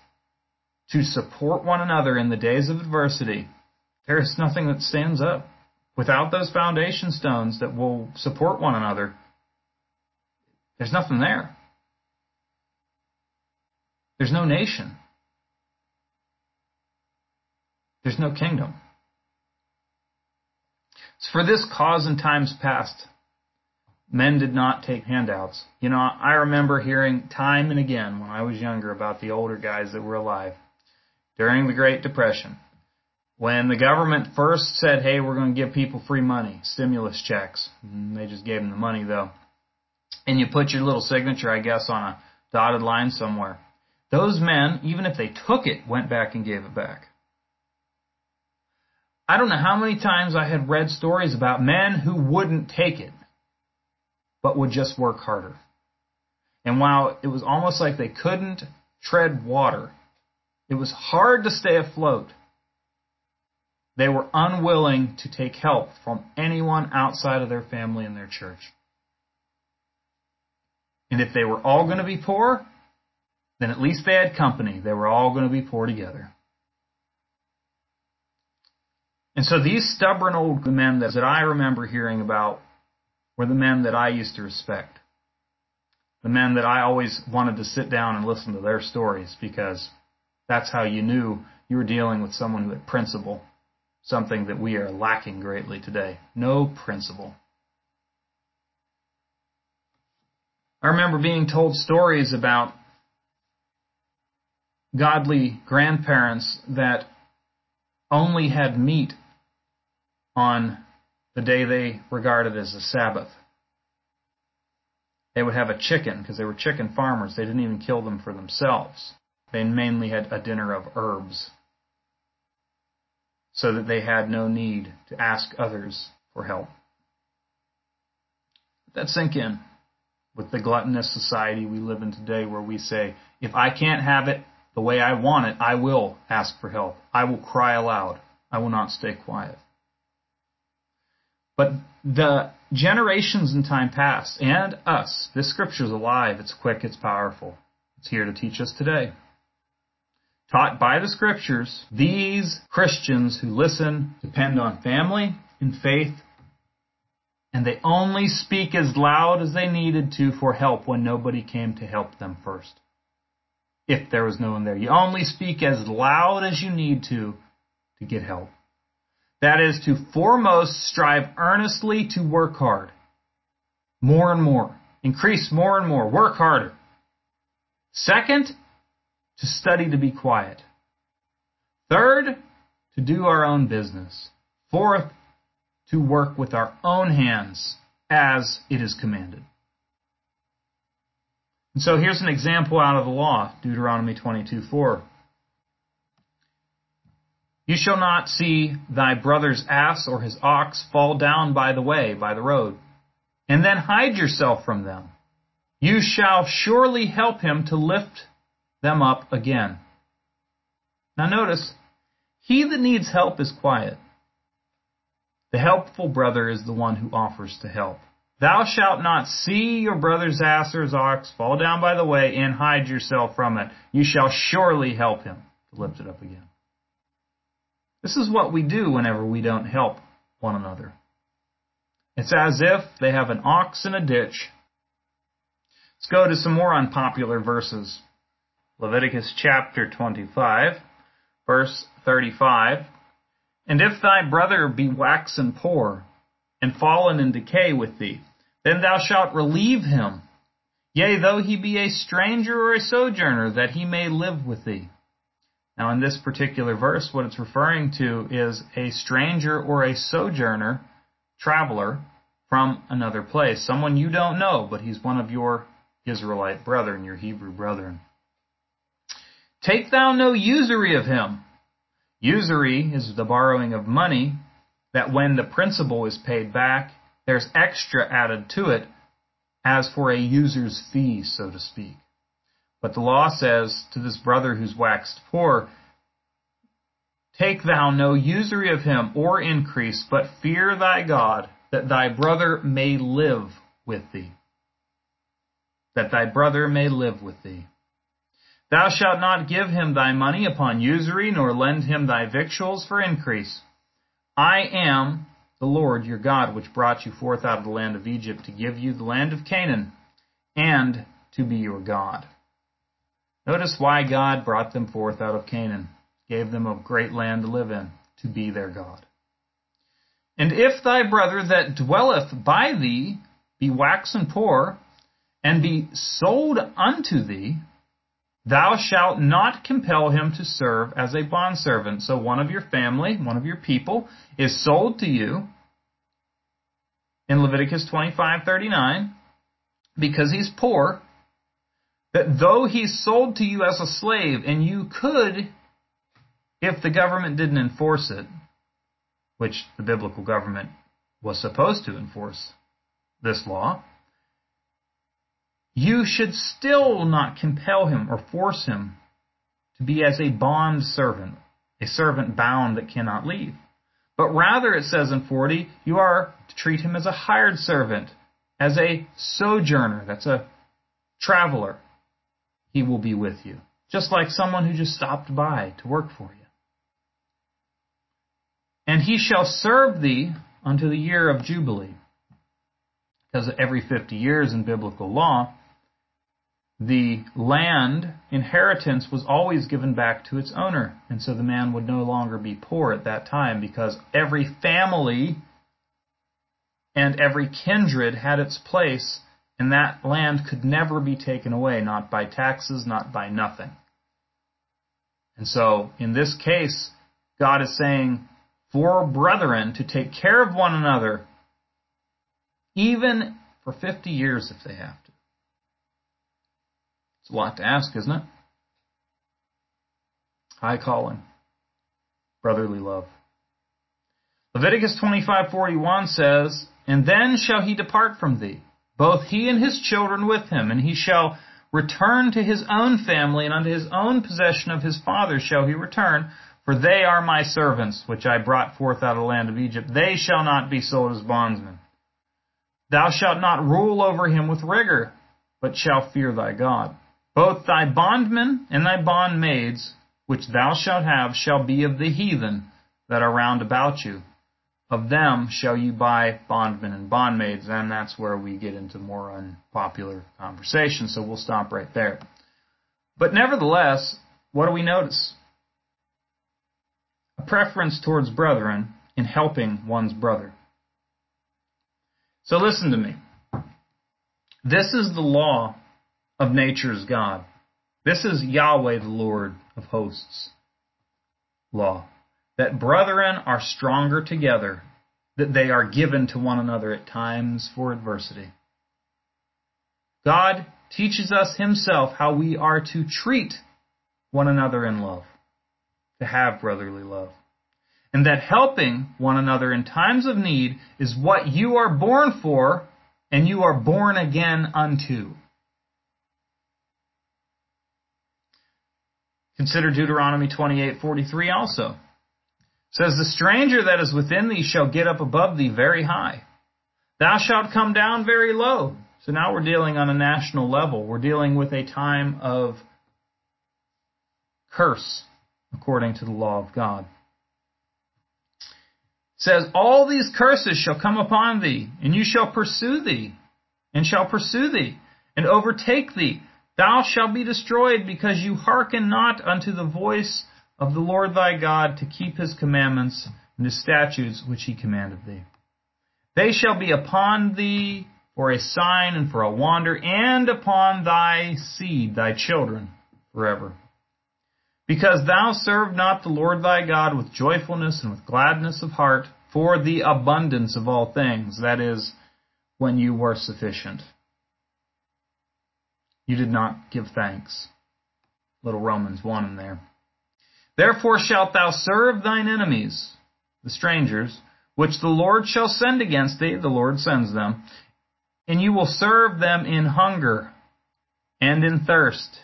S2: to support one another in the days of adversity, there is nothing that stands up. Without those foundation stones that will support one another, there's nothing there. There's no nation. There's no kingdom. It's for this cause in times past, men did not take handouts. You know, I remember hearing time and again when I was younger about the older guys that were alive during the Great Depression. When the government first said, hey, we're going to give people free money, stimulus checks. Mm, they just gave them the money though. And you put your little signature, I guess, on a dotted line somewhere. those men, even if they took it, went back and gave it back. I don't know how many times I had read stories about men who wouldn't take it, but would just work harder. And while it was almost like they couldn't tread water, it was hard to stay afloat. They were unwilling to take help from anyone outside of their family and their church. And if they were all going to be poor, then at least they had company. They were all going to be poor together. And so these stubborn old men that, I remember hearing about were the men that I used to respect. The men that I always wanted to sit down and listen to their stories because that's how you knew you were dealing with someone who had principle, something that we are lacking greatly today. No principle. I remember being told stories about godly grandparents that only had meat on the day they regarded as a Sabbath. They would have a chicken because they were chicken farmers. They didn't even kill them for themselves. They mainly had a dinner of herbs so that they had no need to ask others for help. Let that sink in with the gluttonous society we live in today where we say, if I can't have it the way I want it, I will ask for help. I will cry aloud. I will not stay quiet. But the generations in time past and us, this scripture is alive, it's quick, it's powerful. It's here to teach us today. Taught by the scriptures, these Christians who listen depend on family and faith, and they only speak as loud as they needed to for help when nobody came to help them first. If there was no one there. You only speak as loud as you need to to get help. That is to foremost strive earnestly to work hard. More and more. Increase more and more. Work harder. Second, to study to be quiet. Third, to do our own business. Fourth, to work with our own hands as it is commanded. And so here's an example out of the law, Deuteronomy 22:4. You shall not see thy brother's ass or his ox fall down by the way, by the road, and then hide yourself from them. You shall surely help him to lift them up again. Now notice, he that needs help is quiet. The helpful brother is the one who offers to help. Thou shalt not see your brother's ass or his ox fall down by the way and hide yourself from it. You shall surely help him to lift it up again. This is what we do whenever we don't help one another. It's as if they have an ox in a ditch. Let's go to some more unpopular verses. Leviticus chapter 25, verse 35. And if thy brother be waxen poor, and fallen in decay with thee, then thou shalt relieve him, yea, though he be a stranger or a sojourner, that he may live with thee. Now, in this particular verse, what it's referring to is a stranger or a sojourner, traveler from another place. Someone you don't know, but he's one of your Israelite brethren, your Hebrew brethren. Take thou no usury of him. Usury is the borrowing of money that when the principal is paid back, there's extra added to it as for a user's fee, so to speak. But the law says to this brother who's waxed poor, Take thou no usury of him or increase, but fear thy God, that thy brother may live with thee. That thy brother may live with thee. Thou shalt not give him thy money upon usury, nor lend him thy victuals for increase. I am the Lord your God, which brought you forth out of the land of Egypt to give you the land of Canaan, and to be your God. Notice why God brought them forth out of Canaan, gave them a great land to live in, to be their God. And if thy brother that dwelleth by thee be waxen poor, and be sold unto thee, thou shalt not compel him to serve as a bondservant. So one of your family, one of your people, is sold to you in Leviticus 25:39 because he's poor that though he's sold to you as a slave, and you could, if the government didn't enforce it, which the biblical government was supposed to enforce this law, you should still not compel him or force him to be as a bond servant, a servant bound that cannot leave. But rather, it says in 40, you are to treat him as a hired servant, as a sojourner, that's a traveler. He will be with you, just like someone who just stopped by to work for you. And he shall serve thee unto the year of Jubilee. Because every 50 years in biblical law, the land inheritance was always given back to its owner. And so the man would no longer be poor at that time because every family and every kindred had its place, and that land could never be taken away, not by taxes, not by nothing. And so, in this case, God is saying for brethren to take care of one another, even for 50 years if they have. It's a lot to ask, isn't it? High calling. Brotherly love. Leviticus 25:41 says, "And then shall he depart from thee, both he and his children with him, and he shall return to his own family, and unto his own possession of his father shall he return, for they are my servants, which I brought forth out of the land of Egypt. They shall not be sold as bondsmen. Thou shalt not rule over him with rigor, but shall fear thy God. Both thy bondmen and thy bondmaids, which thou shalt have, shall be of the heathen that are round about you. Of them shall you buy bondmen and bondmaids, and that's where we get into more unpopular conversation, so we'll stop right there. But nevertheless, what do we notice? A preference towards brethren in helping one's brother. So listen to me. This is the law of nature's God. This is Yahweh, the Lord of hosts. Law. That brethren are stronger together, that they are given to one another at times for adversity. God teaches us Himself how we are to treat one another in love, to have brotherly love. And that helping one another in times of need is what you are born for and you are born again unto. Consider Deuteronomy 28:43 also. It says the stranger that is within thee shall get up above thee very high. Thou shalt come down very low. So now we're dealing on a national level. We're dealing with a time of curse according to the law of God. It says all these curses shall come upon thee, and you shall pursue thee, and shall pursue thee, and overtake thee, Thou shalt be destroyed because you hearken not unto the voice of the Lord thy God to keep his commandments and his statutes which he commanded thee. They shall be upon thee for a sign and for a wonder, and upon thy seed, thy children, forever. Because thou served not the Lord thy God with joyfulness and with gladness of heart for the abundance of all things, that is, when you were sufficient. You did not give thanks. Little Romans 1 in there. Therefore shalt thou serve thine enemies, the strangers, which the Lord shall send against thee, the Lord sends them, and you will serve them in hunger, and in thirst,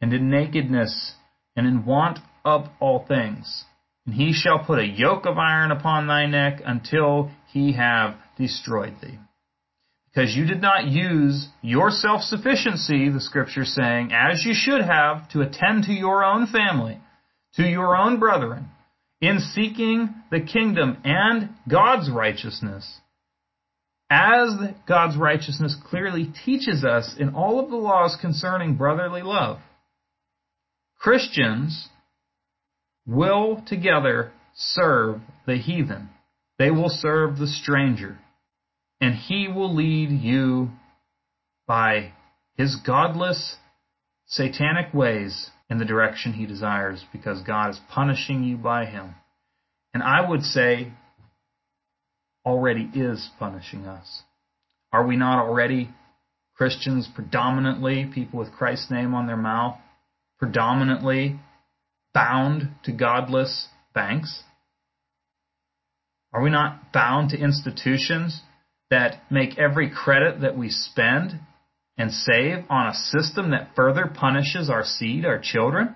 S2: and in nakedness, and in want of all things. And he shall put a yoke of iron upon thy neck until he have destroyed thee because you did not use your self sufficiency, the scripture saying, as you should have, to attend to your own family, to your own brethren, in seeking the kingdom and God's righteousness. As God's righteousness clearly teaches us in all of the laws concerning brotherly love, Christians will together serve the heathen. They will serve the stranger and he will lead you by his godless, satanic ways in the direction he desires because God is punishing you by him. And I would say, already is punishing us. Are we not already Christians, predominantly people with Christ's name on their mouth, predominantly bound to godless banks? Are we not bound to institutions that make every credit that we spend and save on a system that further punishes our seed, our children?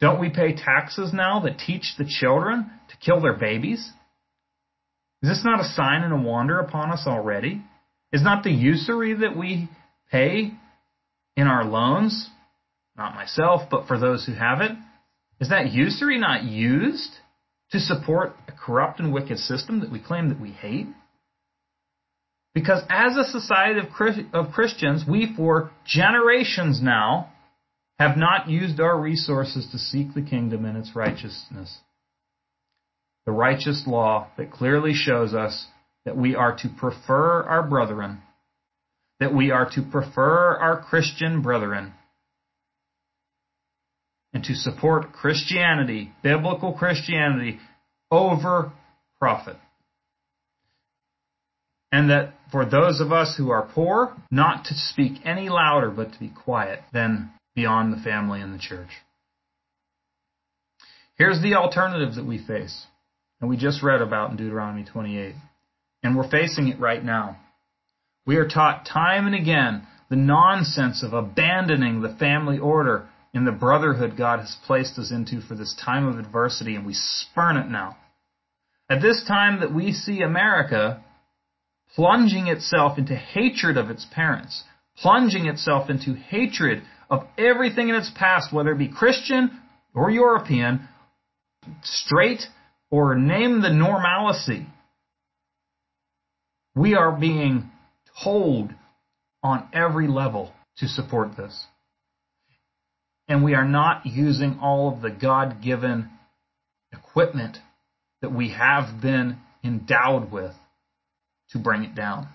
S2: Don't we pay taxes now that teach the children to kill their babies? Is this not a sign and a wonder upon us already? Is not the usury that we pay in our loans, not myself, but for those who have it, is that usury not used to support a corrupt and wicked system that we claim that we hate? Because as a society of, of Christians, we for generations now have not used our resources to seek the kingdom and its righteousness. The righteous law that clearly shows us that we are to prefer our brethren, that we are to prefer our Christian brethren, and to support Christianity, biblical Christianity, over profit. And that for those of us who are poor, not to speak any louder, but to be quiet than beyond the family and the church. Here's the alternative that we face, and we just read about in Deuteronomy 28. And we're facing it right now. We are taught time and again the nonsense of abandoning the family order in the brotherhood God has placed us into for this time of adversity, and we spurn it now. At this time that we see America plunging itself into hatred of its parents, plunging itself into hatred of everything in its past, whether it be Christian or European, straight or name the normalcy. We are being told on every level to support this. And we are not using all of the God given equipment that we have been endowed with to bring it down.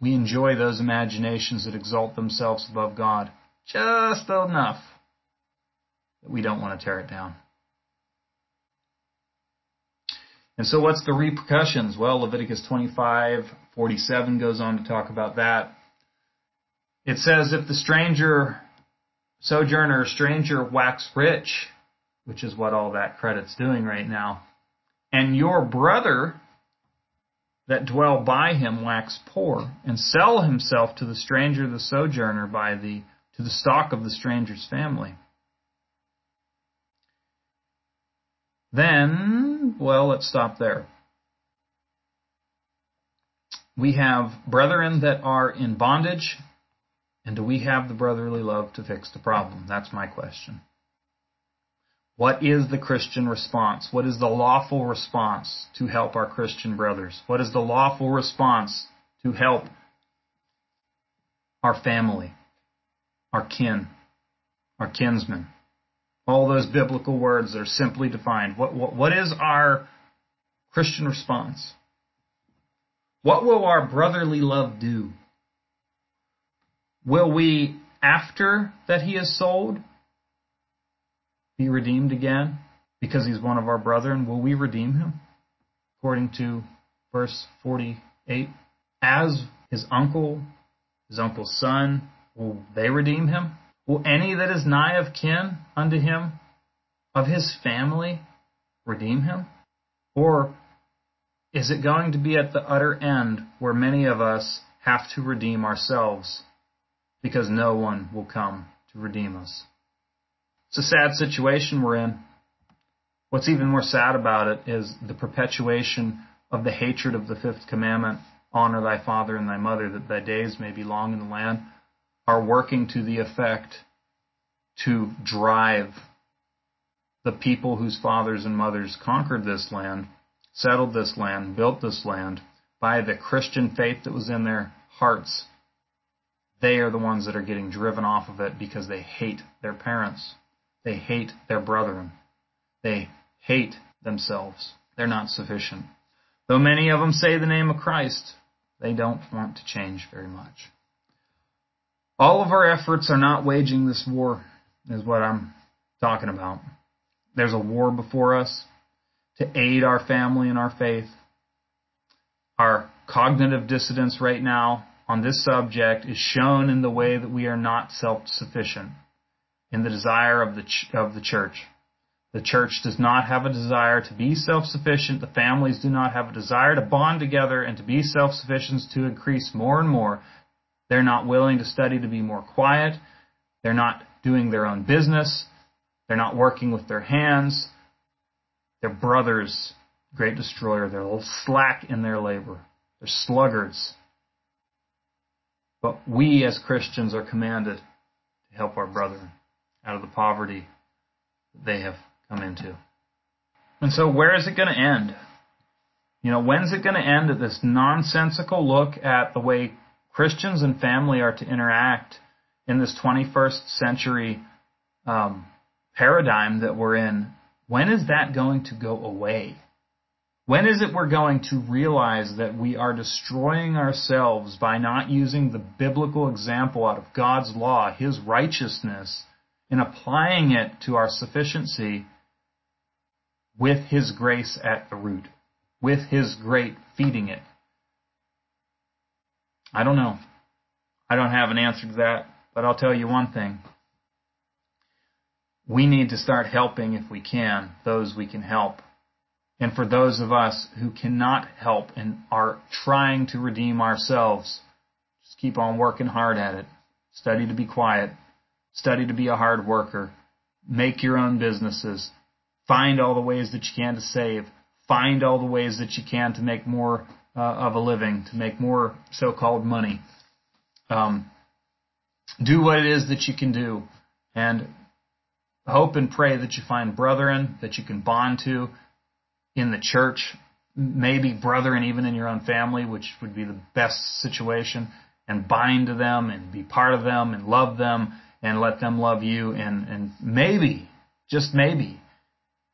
S2: We enjoy those imaginations that exalt themselves above God just enough that we don't want to tear it down. And so what's the repercussions? Well, Leviticus 25:47 goes on to talk about that. It says if the stranger sojourner stranger wax rich, which is what all that credit's doing right now, and your brother that dwell by him wax poor, and sell himself to the stranger, the sojourner, by the to the stock of the stranger's family. Then, well, let's stop there. We have brethren that are in bondage, and do we have the brotherly love to fix the problem? That's my question. What is the Christian response? What is the lawful response to help our Christian brothers? What is the lawful response to help our family, our kin, our kinsmen? All those biblical words are simply defined. What, what, what is our Christian response? What will our brotherly love do? Will we, after that he is sold, be redeemed again because he's one of our brethren? Will we redeem him? According to verse 48. As his uncle, his uncle's son, will they redeem him? Will any that is nigh of kin unto him, of his family, redeem him? Or is it going to be at the utter end where many of us have to redeem ourselves because no one will come to redeem us? It's a sad situation we're in. What's even more sad about it is the perpetuation of the hatred of the fifth commandment honor thy father and thy mother, that thy days may be long in the land, are working to the effect to drive the people whose fathers and mothers conquered this land, settled this land, built this land, by the Christian faith that was in their hearts. They are the ones that are getting driven off of it because they hate their parents. They hate their brethren. They hate themselves. They're not sufficient. Though many of them say the name of Christ, they don't want to change very much. All of our efforts are not waging this war, is what I'm talking about. There's a war before us to aid our family and our faith. Our cognitive dissonance right now on this subject is shown in the way that we are not self-sufficient in the desire of the ch- of the church. The church does not have a desire to be self-sufficient. The families do not have a desire to bond together and to be self-sufficient to increase more and more. They're not willing to study to be more quiet. They're not doing their own business. They're not working with their hands. Their brothers, great destroyer, they're slack in their labor. They're sluggards. But we as Christians are commanded to help our brethren out of the poverty that they have come into. And so where is it going to end? You know, when's it going to end at this nonsensical look at the way Christians and family are to interact in this 21st century um, paradigm that we're in? When is that going to go away? When is it we're going to realize that we are destroying ourselves by not using the biblical example out of God's law, His righteousness, and applying it to our sufficiency with His grace at the root, with His great feeding it? I don't know. I don't have an answer to that, but I'll tell you one thing. We need to start helping if we can, those we can help. And for those of us who cannot help and are trying to redeem ourselves, just keep on working hard at it. Study to be quiet. Study to be a hard worker. Make your own businesses. Find all the ways that you can to save. Find all the ways that you can to make more uh, of a living, to make more so-called money. Um, do what it is that you can do, and hope and pray that you find brethren that you can bond to in the church, maybe brother and even in your own family, which would be the best situation, and bind to them and be part of them and love them and let them love you, and and maybe, just maybe,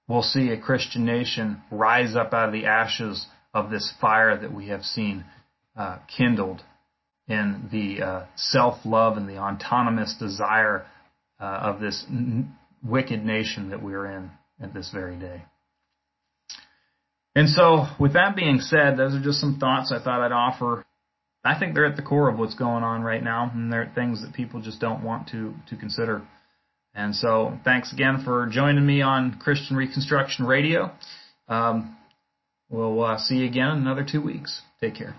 S2: we'll see a Christian nation rise up out of the ashes of this fire that we have seen uh, kindled in the uh, self-love and the autonomous desire uh, of this n- wicked nation that we're in at this very day. And so, with that being said, those are just some thoughts I thought I'd offer. I think they're at the core of what's going on right now, and they're things that people just don't want to to consider. And so, thanks again for joining me on Christian Reconstruction Radio. Um, We'll uh, see you again in another two weeks. Take care.